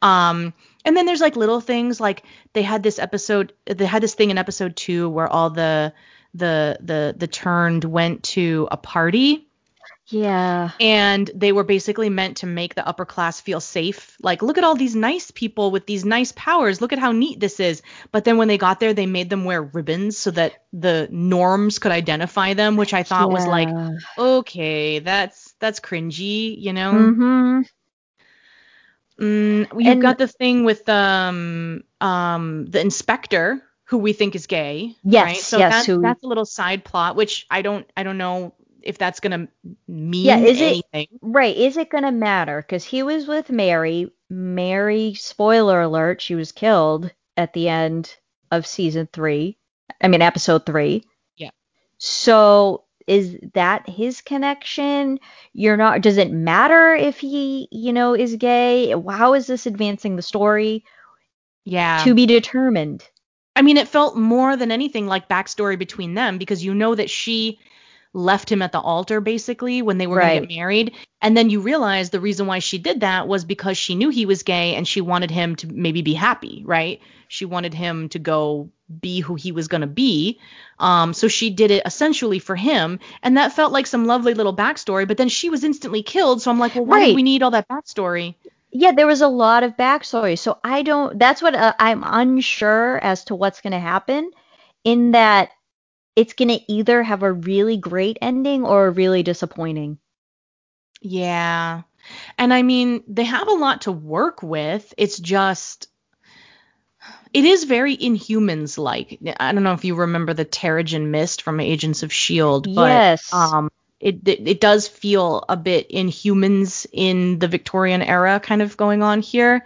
A: Um and then there's like little things like they had this episode they had this thing in episode 2 where all the the the the turned went to a party
B: Yeah.
A: and they were basically meant to make the upper class feel safe. Like, look at all these nice people with these nice powers. Look at how neat this is. But then when they got there, they made them wear ribbons so that the norms could identify them, which I thought was like, okay, that's that's cringy, you know.
B: Mm-hmm.
A: Mm, you've
B: And-
A: got the thing with um um the inspector who we think is gay.
B: Yes,
A: right? So
B: yes,
A: that's
B: who-
A: that's a little side plot, which I don't I don't know if that's gonna mean
B: Yeah, is it- Right. Is it going to matter? Because he was with Mary. Mary, spoiler alert, she was killed at the end of season three. I mean, episode three.
A: Yeah.
B: So is that his connection? You're not, does it matter if he, you know, is gay? How is this advancing the story?
A: Yeah.
B: To be determined.
A: I mean, it felt more than anything like backstory between them because you know that she left him at the altar basically when they were going to get married. And then you realize the reason why she did that was because she knew he was gay and she wanted him to maybe be happy, right? She wanted him to go be who he was going to be. Um, so she did it essentially for him. And that felt like some lovely little backstory. But then she was instantly killed. So I'm like, well, why
B: Right.
A: did we need all that backstory?
B: Yeah, there was a lot of backstory. So I don't, that's what uh, I'm unsure as to what's going to happen, in that it's going to either have a really great ending or a really disappointing.
A: Yeah. And I mean, they have a lot to work with. It's just it is very Inhumans like. I don't know if you remember the Terrigen mist from Agents of Shield, but
B: yes.
A: um it, it it does feel a bit Inhumans in the Victorian era kind of going on here.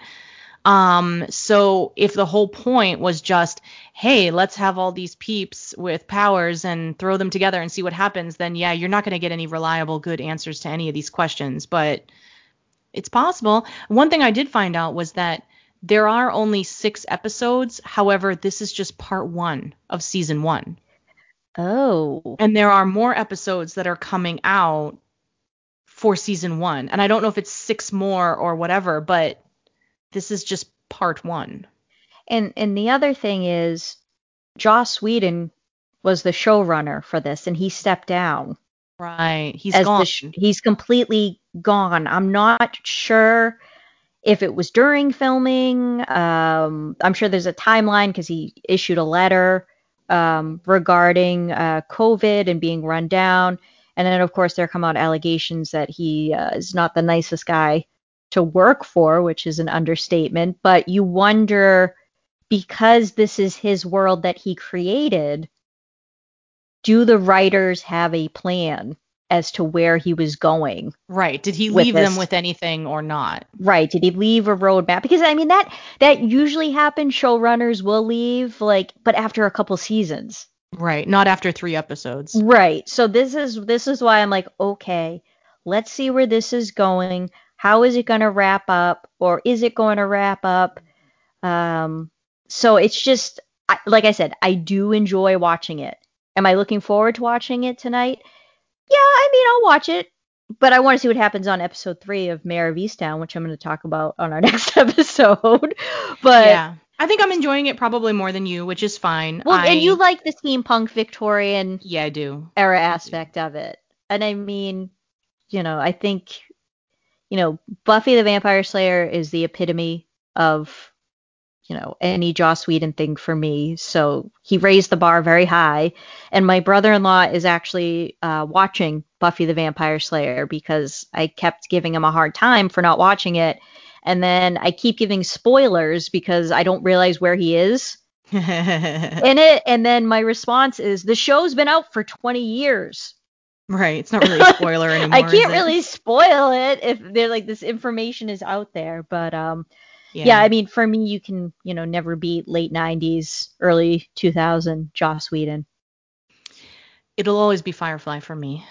A: Um so if the whole point was just hey, let's have all these peeps with powers and throw them together and see what happens, then yeah, you're not going to get any reliable good answers to any of these questions, but it's possible. One thing I did find out was that there are only 6 episodes. However, this is just part 1 of season 1.
B: oh.
A: And there are more episodes that are coming out for season one. And I don't know if it's six more or whatever, but this is just part one.
B: And and the other thing is Joss Whedon was the showrunner for this and he stepped down.
A: Right. He's gone.
B: sh- he's completely gone. I'm not sure if it was during filming. Um, I'm sure there's a timeline because he issued a letter um, regarding uh, COVID and being run down. And then, of course, there come out allegations that he uh, is not the nicest guy to work for, which is an understatement. But you wonder, because this is his world that he created, do the writers have a plan as to where he was going?
A: right. Did he leave them with anything or not?
B: Right. Did he leave a roadmap? Because I mean that that usually happens. Showrunners will leave like, but after a couple seasons.
A: Right. Not after three episodes.
B: Right. So this is this is why I'm like, okay, let's see where this is going. How is it going to wrap up, or is it going to wrap up? Um. So it's just I, like I said, I do enjoy watching it. Am I looking forward to watching it tonight? Yeah, I mean, I'll watch it, but I want to see what happens on episode three of Mare of Easttown, which I'm going to talk about on our next episode. but
A: yeah. I think I'm enjoying it probably more than you, which is fine.
B: well,
A: I,
B: and you like the steampunk Victorian
A: Yeah, I do.
B: era aspect of it. And I mean, you know, I think, you know, Buffy the Vampire Slayer is the epitome of, you know, any Joss Whedon thing for me. So he raised the bar very high. And my brother in law is actually uh, watching Buffy the Vampire Slayer because I kept giving him a hard time for not watching it. And then I keep giving spoilers because I don't realize where he is in it. And then my response is the show's been out for 20 years.
A: Right. It's not really a spoiler anymore.
B: I can't really spoil it if they're like this information is out there, but um yeah. I mean for me you can, you know, never beat late 90s, early 2000 Joss Whedon.
A: It'll always be Firefly for me.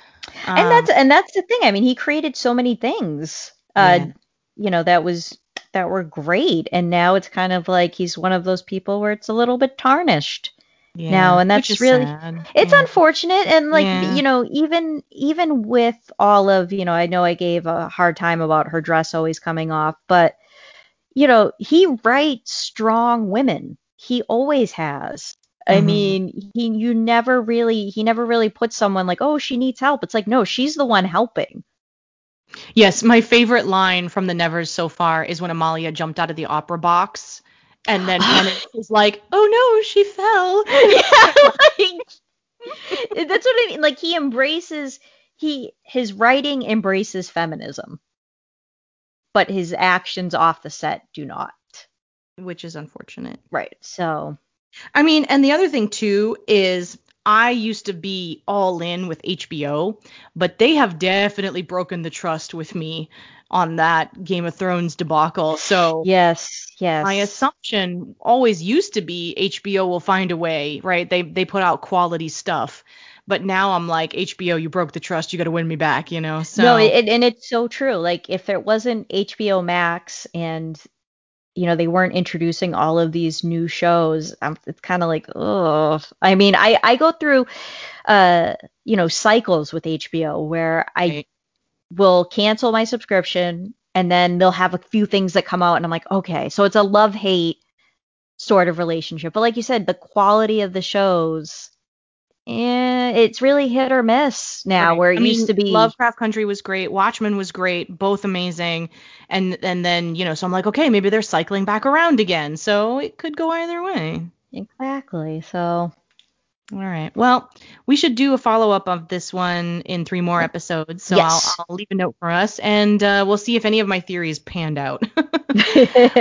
B: and
A: Um,
B: that's and that's the thing. I mean, he created so many things uh
A: Yeah.
B: you know that was that were great and now it's kind of like he's one of those people where it's a little bit tarnished.
A: Yeah,
B: now, and that's really-
A: sad.
B: It's
A: Yeah.
B: unfortunate and like
A: Yeah.
B: you know even even with all of you know I know I gave a hard time about her dress always coming off but you know he writes strong women he always has I
A: Mhm.
B: mean he you never really he never really puts someone like oh she needs help it's like no she's the one helping
A: Yes, my favorite line from the Nevers so far is when Amalia jumped out of the opera box, and then Penance was like, "Oh no, she fell."
B: yeah, like, that's what I mean. Like he embraces he his writing embraces feminism, but his actions off the set do not.
A: Which is unfortunate.
B: Right. So
A: I mean, and the other thing too is I used to be all in with HBO, but they have definitely broken the trust with me on that Game of Thrones debacle. So
B: yes, yes.
A: my assumption always used to be HBO will find a way, right? They they put out quality stuff. But now I'm like HBO, you broke the trust, you got to win me back, you know. So
B: no, it, and it's so true. Like if there wasn't HBO Max and you know they weren't introducing all of these new shows, um, it's kind of like oh. I mean, I I go through uh you know cycles with HBO where I
A: Right.
B: will cancel my subscription and then they'll have a few things that come out and I'm like, okay, so it's a love hate sort of relationship. But like you said, the quality of the shows, eh, it's really hit or miss now,
A: Right.
B: where it
A: I mean,
B: used to be.
A: Lovecraft Country was great, Watchmen was great, both amazing, and and then you know, so I'm like, okay, maybe they're cycling back around again, so it could go either way.
B: Exactly. So
A: All right. Well, we should do a follow up of this one in three more episodes. So
B: Yes.
A: I'll, I'll leave a note for us, and uh, we'll see if any of my theories panned out.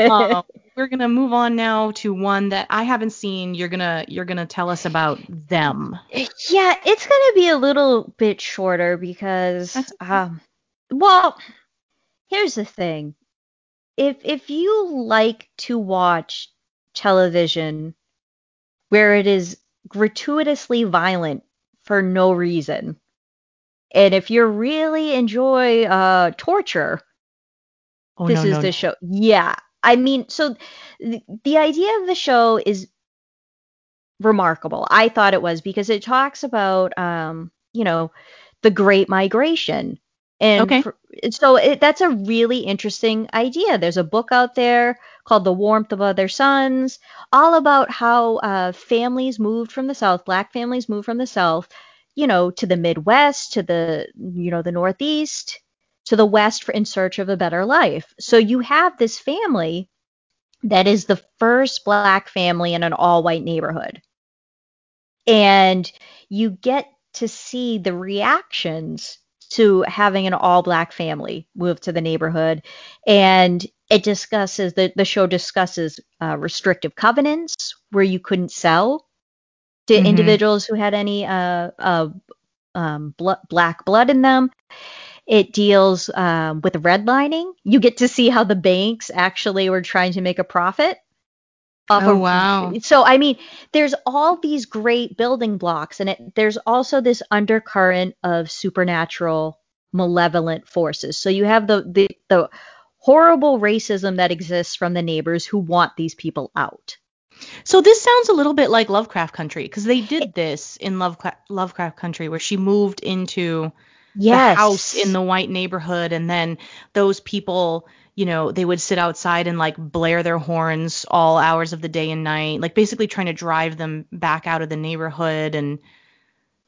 A: uh, we're gonna move on now to one that I haven't seen. You're gonna you're gonna tell us about them.
B: yeah, it's gonna be a little bit shorter because
A: That's
B: um well, here's the thing. If if you like to watch television where it is gratuitously violent for no reason, and if you really enjoy uh torture,
A: Oh
B: this
A: no
B: is
A: no
B: the
A: no.
B: show. Yeah. I mean, so the, the idea of the show is remarkable. I thought it was because it talks about, um, you know, the Great Migration And
A: Okay.
B: for, so it, that's a really interesting idea. There's a book out there called The Warmth of Other Suns, all about how uh, families moved from the South, black families moved from the South, you know, to the Midwest, to the, you know, the Northeast, to the West for, in search of a better life. So you have this family that is the first black family in an all white neighborhood. And you get to see the reactions to having an all black family move to the neighborhood. And it discusses, the, the show discusses uh, restrictive covenants where you couldn't sell to
A: Mhm.
B: individuals who had any uh, uh, um, blo- black blood in them. It deals um, with redlining. You get to see how the banks actually were trying to make a profit. Off
A: Oh,
B: of,
A: wow.
B: So I mean, there's all these great building blocks, and it, there's also this undercurrent of supernatural, malevolent forces. So you have the the, the horrible racism that exists from the neighbors who want these people out.
A: So this sounds a little bit like Lovecraft Country because they did this in Lovecraft, Lovecraft Country where she moved into
B: Yes.
A: the house in the white neighborhood and then those people, you know, they would sit outside and like blare their horns all hours of the day and night, like basically trying to drive them back out of the neighborhood and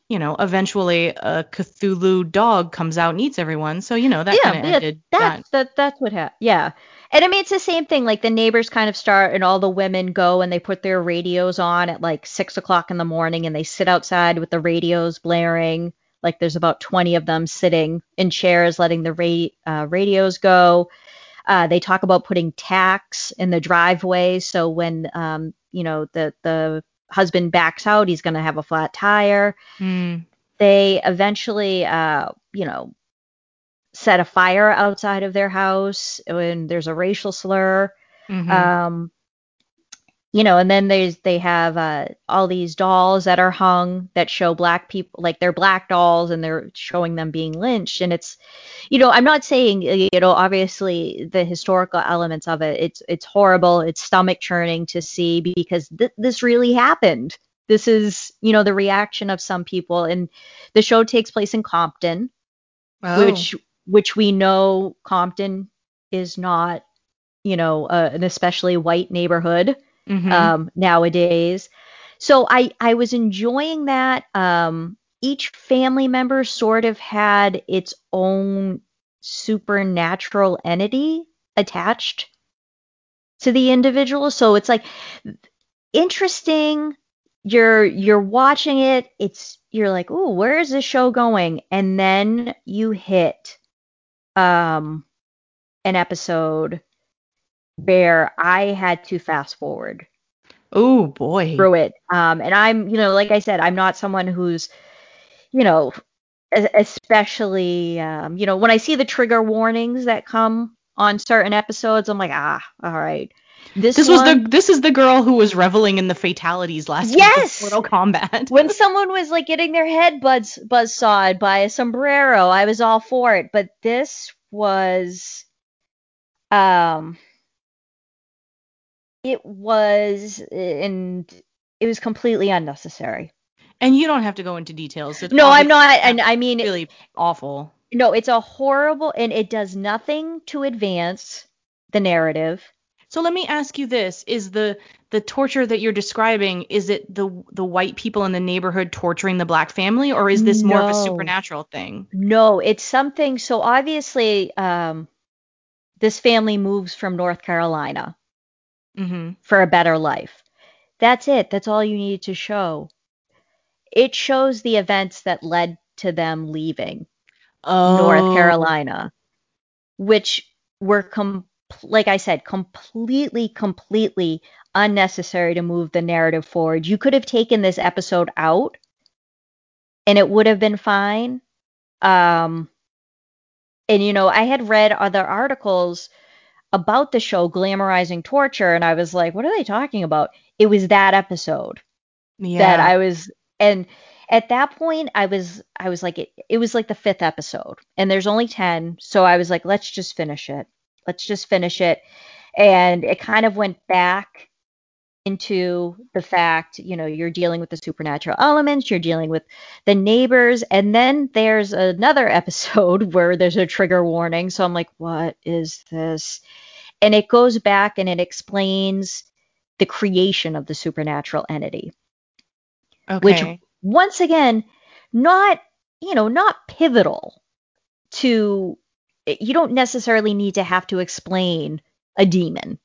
A: you know, eventually a Cthulhu dog comes out and eats everyone. So, you know, that kind of ended that.
B: That's that that's what happened. Yeah. And I mean it's the same thing. Like the neighbors kind of start and all the women go and they put their radios on at like six o'clock in the morning and they sit outside with the radios blaring. Like there's about 20 of them sitting in chairs letting the ra- uh, radios go. Uh, they talk about putting tacks in the driveway so when um, you know the the husband backs out, he's going to have a flat tire
A: Mm.
B: they eventually uh you know set a fire outside of their house when there's a racial slur
A: Mhm.
B: um you know and then there's they have uh all these dolls that are hung that show black people like they're black dolls and they're showing them being lynched. And it's you know i'm not saying uh, you know obviously the historical elements of it it's it's horrible it's stomach churning to see because th- this really happened. This is you know the reaction of some people. And the show takes place in compton
A: Oh.
B: which which we know compton is not you know uh, an especially white neighborhood
A: Mhm.
B: um, nowadays. So I I was enjoying that. Um, each family member sort of had its own supernatural entity attached to the individual. So it's like interesting. You're you're watching it. It's you're like, oh, where is this show going? And then you hit um an episode where I had to fast forward
A: oh boy.
B: through it. Um, and I'm, you know, like I said, I'm not someone who's, you know, especially, um, you know, when I see the trigger warnings that come on certain episodes, I'm like, ah, all right. This,
A: This was the this is the girl who was reveling in the fatalities last
B: Yes!
A: week Mortal Kombat.
B: when someone was like getting their head buzz buzz sawed by a sombrero, I was all for it. But this was, um, it was, and it was completely unnecessary.
A: and you don't have to go into details. It's
B: No, I'm not. And I mean,
A: really awful.
B: no, it's a horrible, and it does nothing to advance the narrative.
A: So let me ask you this: Is the the torture that you're describing is it the the white people in the neighborhood torturing the black family, or is this more of a supernatural thing?
B: No, it's something. So obviously, um, this family moves from North Carolina
A: Mm-hmm.
B: for a better life. That's it. That's all you need to show. It shows the events that led to them leaving
A: Oh,
B: North Carolina, which were com- like I said, completely, completely unnecessary to move the narrative forward. You could have taken this episode out, and it would have been fine. Um, and you know, I had read other articles about the show glamorizing torture, and I was like, what are they talking about? It was that episode
A: Yeah.
B: that I was and at that point I was I was like it, it was like the fifth episode and there's only 10 so I was like let's just finish it let's just finish it and it kind of went back into the fact, you know, you're dealing with the supernatural elements, you're dealing with the neighbors, and then there's another episode where there's a trigger warning. So I'm like, what is this? And it goes back and it explains the creation of the supernatural entity.
A: Okay.
B: Which once again, not, you know, not pivotal to you don't necessarily need to have to explain a demon.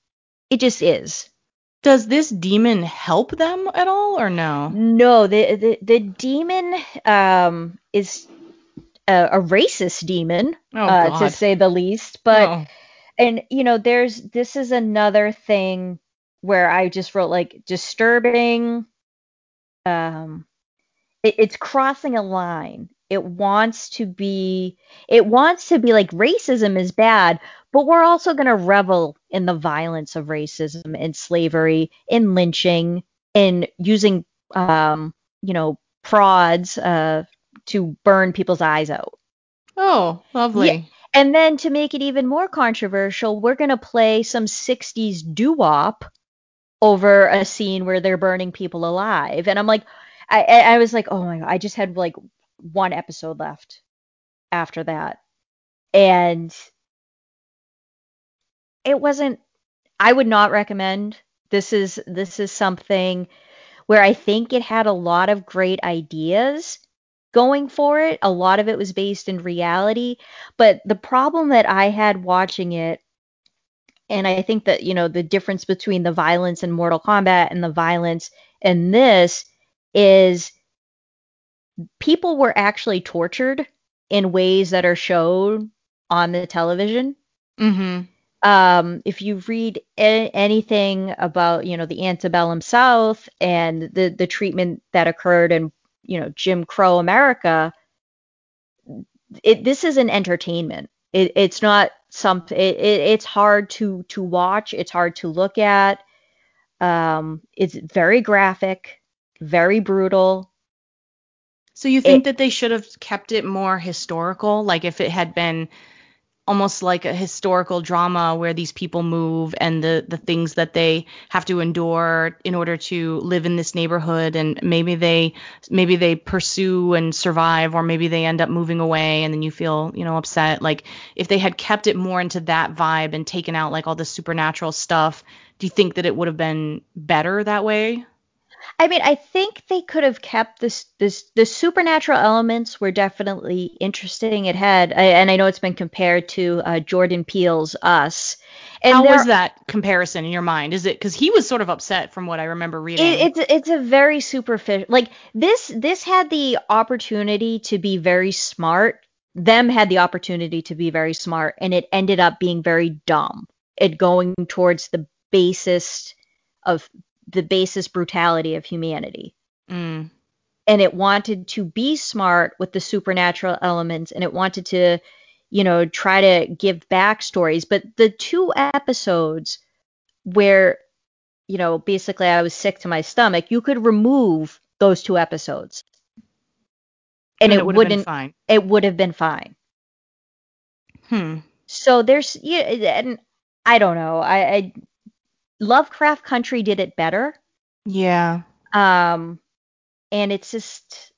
B: It just is.
A: Does this demon help them at all or no?
B: No, the the, the demon um, is a, a, racist demon,
A: oh,
B: uh, to say the least. But
A: Oh.
B: and you know, there's this is another thing where I just wrote like disturbing. Um, it, it's crossing a line. It wants to be. It wants to be like racism is bad, but we're also going to revel in the violence of racism and slavery, in lynching, in using, um, you know, prods uh, to burn people's eyes out.
A: Oh, lovely.
B: Yeah. And then to make it even more controversial, we're going to play some 60s doo wop over a scene where they're burning people alive. And I'm like, I, I was like, oh my God, I just had like one episode left after that. And it wasn't I would not recommend. This is this is something where I think it had a lot of great ideas going for it. A lot of it was based in reality, but the problem that I had watching it and I think that, you know, the difference between the violence in Mortal Kombat and the violence in this is people were actually tortured in ways that are shown on the television.
A: Mm-hmm.
B: Um, if you read a- anything about, you know, the antebellum South and the the treatment that occurred in, you know, Jim Crow America, it this is an entertainment. It, it's not some. It, it, it's hard to to watch. It's hard to look at. Um, it's very graphic, very brutal.
A: So you think that they should have kept it more historical? Like if it had been almost like a historical drama where these people move and the the things that they have to endure in order to live in this neighborhood and maybe they maybe they pursue and survive or maybe they end up moving away and then you feel you know upset like if they had kept it more into that vibe and taken out like all the supernatural stuff do you think that it would have been better that way
B: I mean, I think they could have kept this this the supernatural elements were definitely interesting. It had, I, and I know it's been compared to uh, Jordan Peele's Us. And
A: how
B: there-
A: was that comparison in your mind is it because he was sort of upset from what i remember reading
B: It, it's it's a very superficial. Like this this had the opportunity to be very smart. Them had the opportunity to be very smart, and it ended up being very dumb. It going towards the basest of the basest brutality of humanity.
A: Mm.
B: and it wanted to be smart with the supernatural elements and it wanted to you know try to give backstories. But the two episodes where you know basically i was sick to my stomach you could remove those two episodes. And, it,
A: it
B: wouldn't
A: fine.
B: it would have been fine.
A: Hmm.
B: So there's yeah and i don't know. I, I lovecraft country did it better
A: yeah
B: Um, and it's just,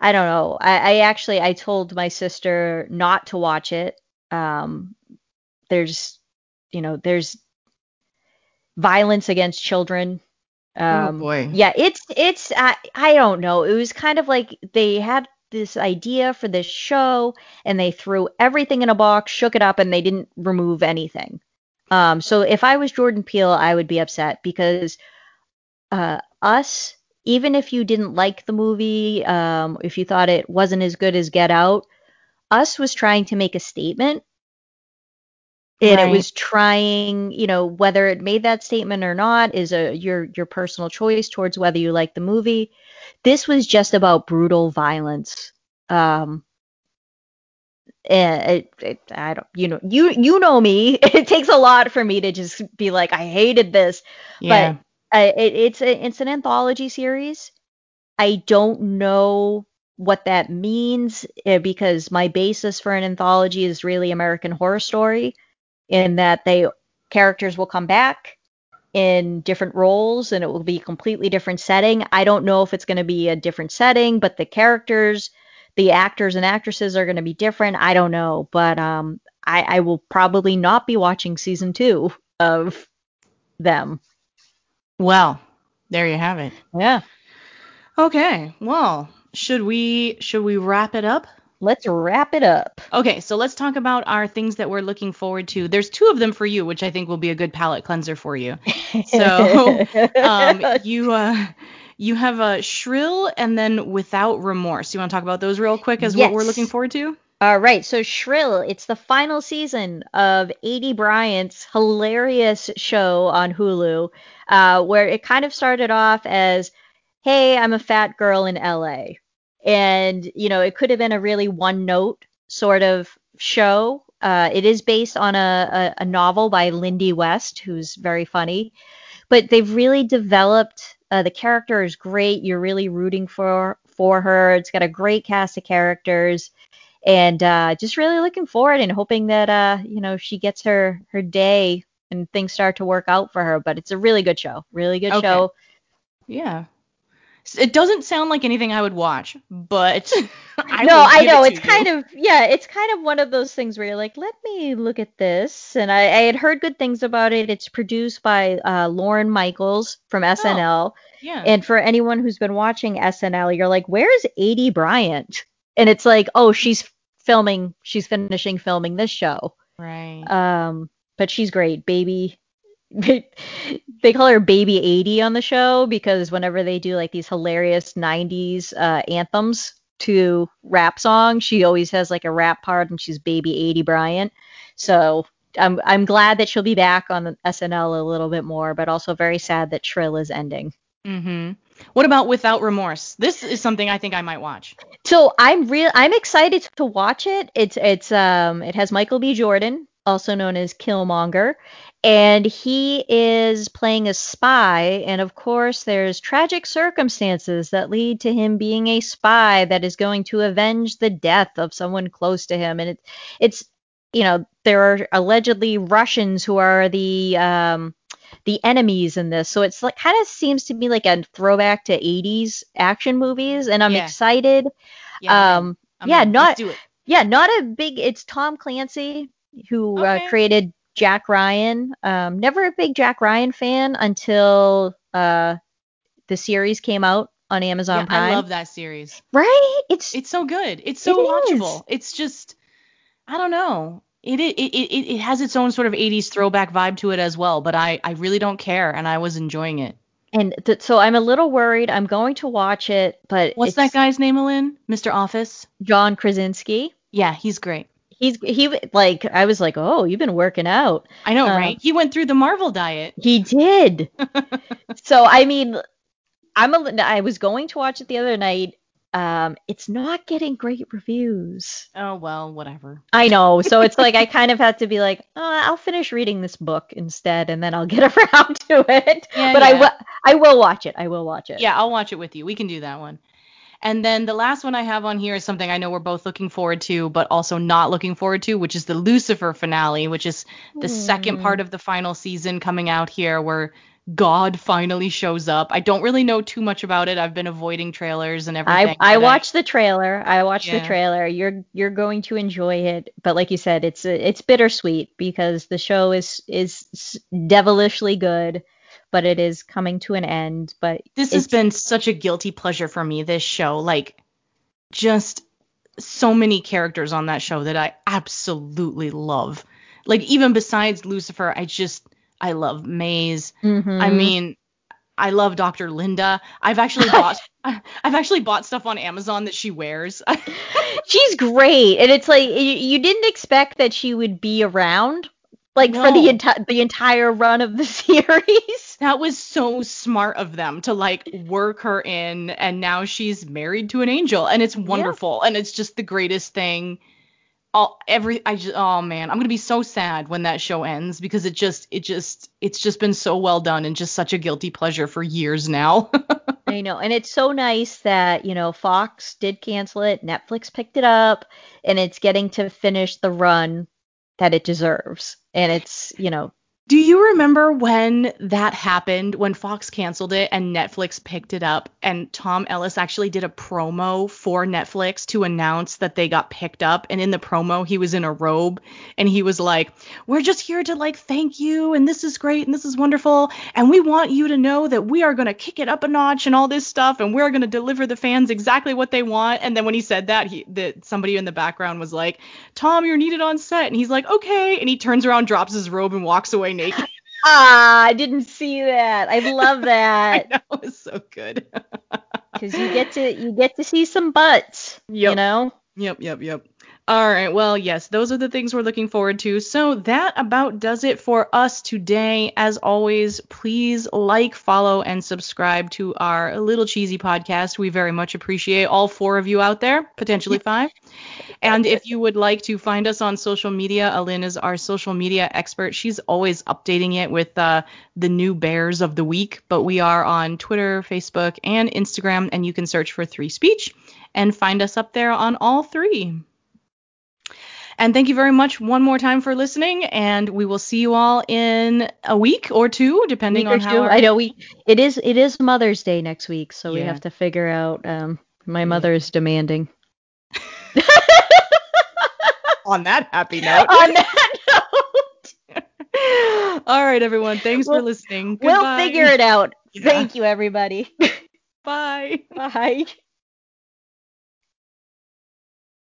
B: I don't know. I, I actually, I told my sister not to watch it. Um, there's, you know, there's violence against children. Um,
A: boy.
B: Yeah, it's, it's, I, I don't know. It was kind of like they had this idea for this show and they threw everything in a box, shook it up, and they didn't remove anything. Um, so if I was Jordan Peele, I would be upset because uh, us, even if you didn't like the movie, um, if you thought it wasn't as good as Get Out, us was trying to make a statement. And
A: Right.
B: it was trying, you know, whether it made that statement or not is a your your personal choice towards whether you like the movie. This was just about brutal violence. Um, it, it, I don't, you know, you you know me. It takes a lot for me to just be like, I hated this.
A: yeah
B: Uh, it, it's a, it's an anthology series. I don't know what that means uh, because my basis for an anthology is really American Horror Story, in that they characters will come back in different roles and it will be a completely different setting. I don't know if it's going to be a different setting, but the characters, the actors and actresses are going to be different. I don't know, but um, I, I will probably not be watching season two of them.
A: Well, there you have it.
B: Yeah.
A: Okay. Well, should we should we wrap it up?
B: Let's wrap it up.
A: Okay, so let's talk about our things that we're looking forward to. There's two of them for you, which I think will be a good palate cleanser for you. So um, you uh, you have a shrill and then without remorse. You want to talk about those real quick as
B: Yes.
A: what we're looking forward to?
B: All right, so Shrill, it's the final season of Aidy Bryant's hilarious show on Hulu, uh, where it kind of started off as, hey, I'm a fat girl in LA. And, you know, it could have been a really one note sort of show. Uh, it is based on a, a, a novel by Lindy West, who's very funny. But they've really developed, uh, the character is great. You're really rooting for, for her. It's got a great cast of characters and uh, just really looking forward and hoping that uh, you know she gets her her day and things start to work out for her. But it's a really good show, really good
A: Okay.
B: show.
A: Yeah. It doesn't sound like anything I would watch, but I
B: no, I know
A: it
B: it's
A: to
B: kind of yeah, it's kind of one of those things where you're like, let me look at this, and I, I had heard good things about it. It's produced by uh, Lorne Michaels from SNL,
A: yeah.
B: and for anyone who's been watching SNL, you're like, where's Aidy Bryant? And it's like, oh, she's filming, she's finishing filming this show.
A: right.
B: Um, but she's great, baby. They call her Baby Aidy on the show because whenever they do like these hilarious 90s uh, anthems to rap songs, she always has like a rap part and she's Baby Aidy Bryant. So I'm I'm glad that she'll be back on SNL a little bit more, but also very sad that Shrill is ending.
A: mm-hmm. What about Without Remorse? This is something I think I might watch.
B: So I'm real I'm excited to watch it. It's it's um it has Michael B. Jordan, also known as Killmonger, and he is playing a spy and of course there's tragic circumstances that lead to him being a spy that is going to avenge the death of someone close to him and it, it's you know there are allegedly Russians who are the um the enemies in this. So it's like kind of seems to be like a throwback to 80s action movies and I'm
A: Yeah.
B: excited.
A: Yeah.
B: Um
A: I'm
B: yeah, not
A: do it.
B: yeah, not a big. It's Tom Clancy who
A: Okay.
B: uh, created Jack Ryan. Um, never a big Jack Ryan fan until uh, the series came out on Amazon
A: Yeah,
B: Prime.
A: I love that series.
B: right? It's,
A: It's so good. It's so
B: It is.
A: watchable. It's just I don't know. It, it it it has its own sort of 80s throwback vibe to it as well, but I I really don't care and I was enjoying it.
B: and th- so I'm a little worried. I'm going to watch it, but
A: What's that guy's name, Lynn? Mr. Office?
B: John Krasinski.
A: Yeah, he's great.
B: He's he like I was like, oh, you've been working out.
A: I know,
B: Uh,
A: right? He went through the Marvel diet.
B: He did. so I mean, I'm a. I was going to watch it the other night. Um, it's not getting great reviews.
A: Oh well, whatever.
B: I know. So it's like I kind of had to be like, oh, I'll finish reading this book instead, and then I'll get around to it.
A: Yeah,
B: but I will. I will watch it. I will watch it.
A: Yeah, I'll watch it with you. We can do that one. And then the last one I have on here is something I know we're both looking forward to, but also not looking forward to, which is the Lucifer finale, which is the second
B: Hmm.
A: part of the final season coming out here where God finally shows up. I don't really know too much about it. I've been avoiding trailers and everything.
B: I I watched the trailer. I watched the trailer. You're you're going to enjoy it, but like you said, it's it's bittersweet because the show is is devilishly good, but it is coming to an end. But
A: this has been such a guilty pleasure for me this show like just so many characters on that show that i absolutely love like even besides lucifer i just i love maze i
B: Mhm.
A: mean i love dr linda i've actually bought i've actually bought stuff on amazon that she wears
B: she's great, and it's like you, you didn't expect that she would be around like for the entire the entire run of the series.
A: that was so smart of them to like work her in and now she's married to an angel and it's wonderful and it's just the greatest thing. All every i just oh man i'm gonna be so sad when that show ends because it just it just it's just been so well done and just such a guilty pleasure for years now.
B: I know, and it's so nice that you know Fox did cancel it, Netflix picked it up, and it's getting to finish the run that it deserves. And it's you know
A: Do you remember when that happened, when Fox canceled it and Netflix picked it up, and Tom Ellis actually did a promo for Netflix to announce that they got picked up? And in the promo, he was in a robe and he was like, We're just here to like thank you, and this is great, and this is wonderful, and we want you to know that we are going to kick it up a notch and all this stuff, and we're going to deliver the fans exactly what they want. And then when he said that, he that somebody in the background was like, Tom, you're needed on set. And he's like, Okay. And he turns around, drops his robe, and walks away naked.
B: Ah, I didn't see that. I love that.
A: I know, it's so good.
B: Because you get to you get to see some butts.
A: Yep.
B: You know.
A: Yep, yep, yep. All right. Well, yes, those are the things we're looking forward to. So that about does it for us today. As always, please like, follow, and subscribe to our little cheesy podcast. We very much appreciate all four of you out there, potentially five. And if you would like to find us on social media, Alin is our social media expert. She's always updating it with uh, the new bears of the week. But we are on Twitter, Facebook, and Instagram, and you can search for Three Speech and find us up there on all three. And thank you very much one more time for listening. And we will see you all in a week or two, depending
B: Week
A: on how. our-
B: I know we it is it is Mother's Day next week, so we have to figure out. Um, my mother is demanding.
A: on that happy note.
B: On that note,
A: all right, everyone. Thanks for
B: We'll-
A: listening.
B: we'll figure it out.
A: Yeah.
B: Thank you, everybody.
A: Bye.
B: Bye.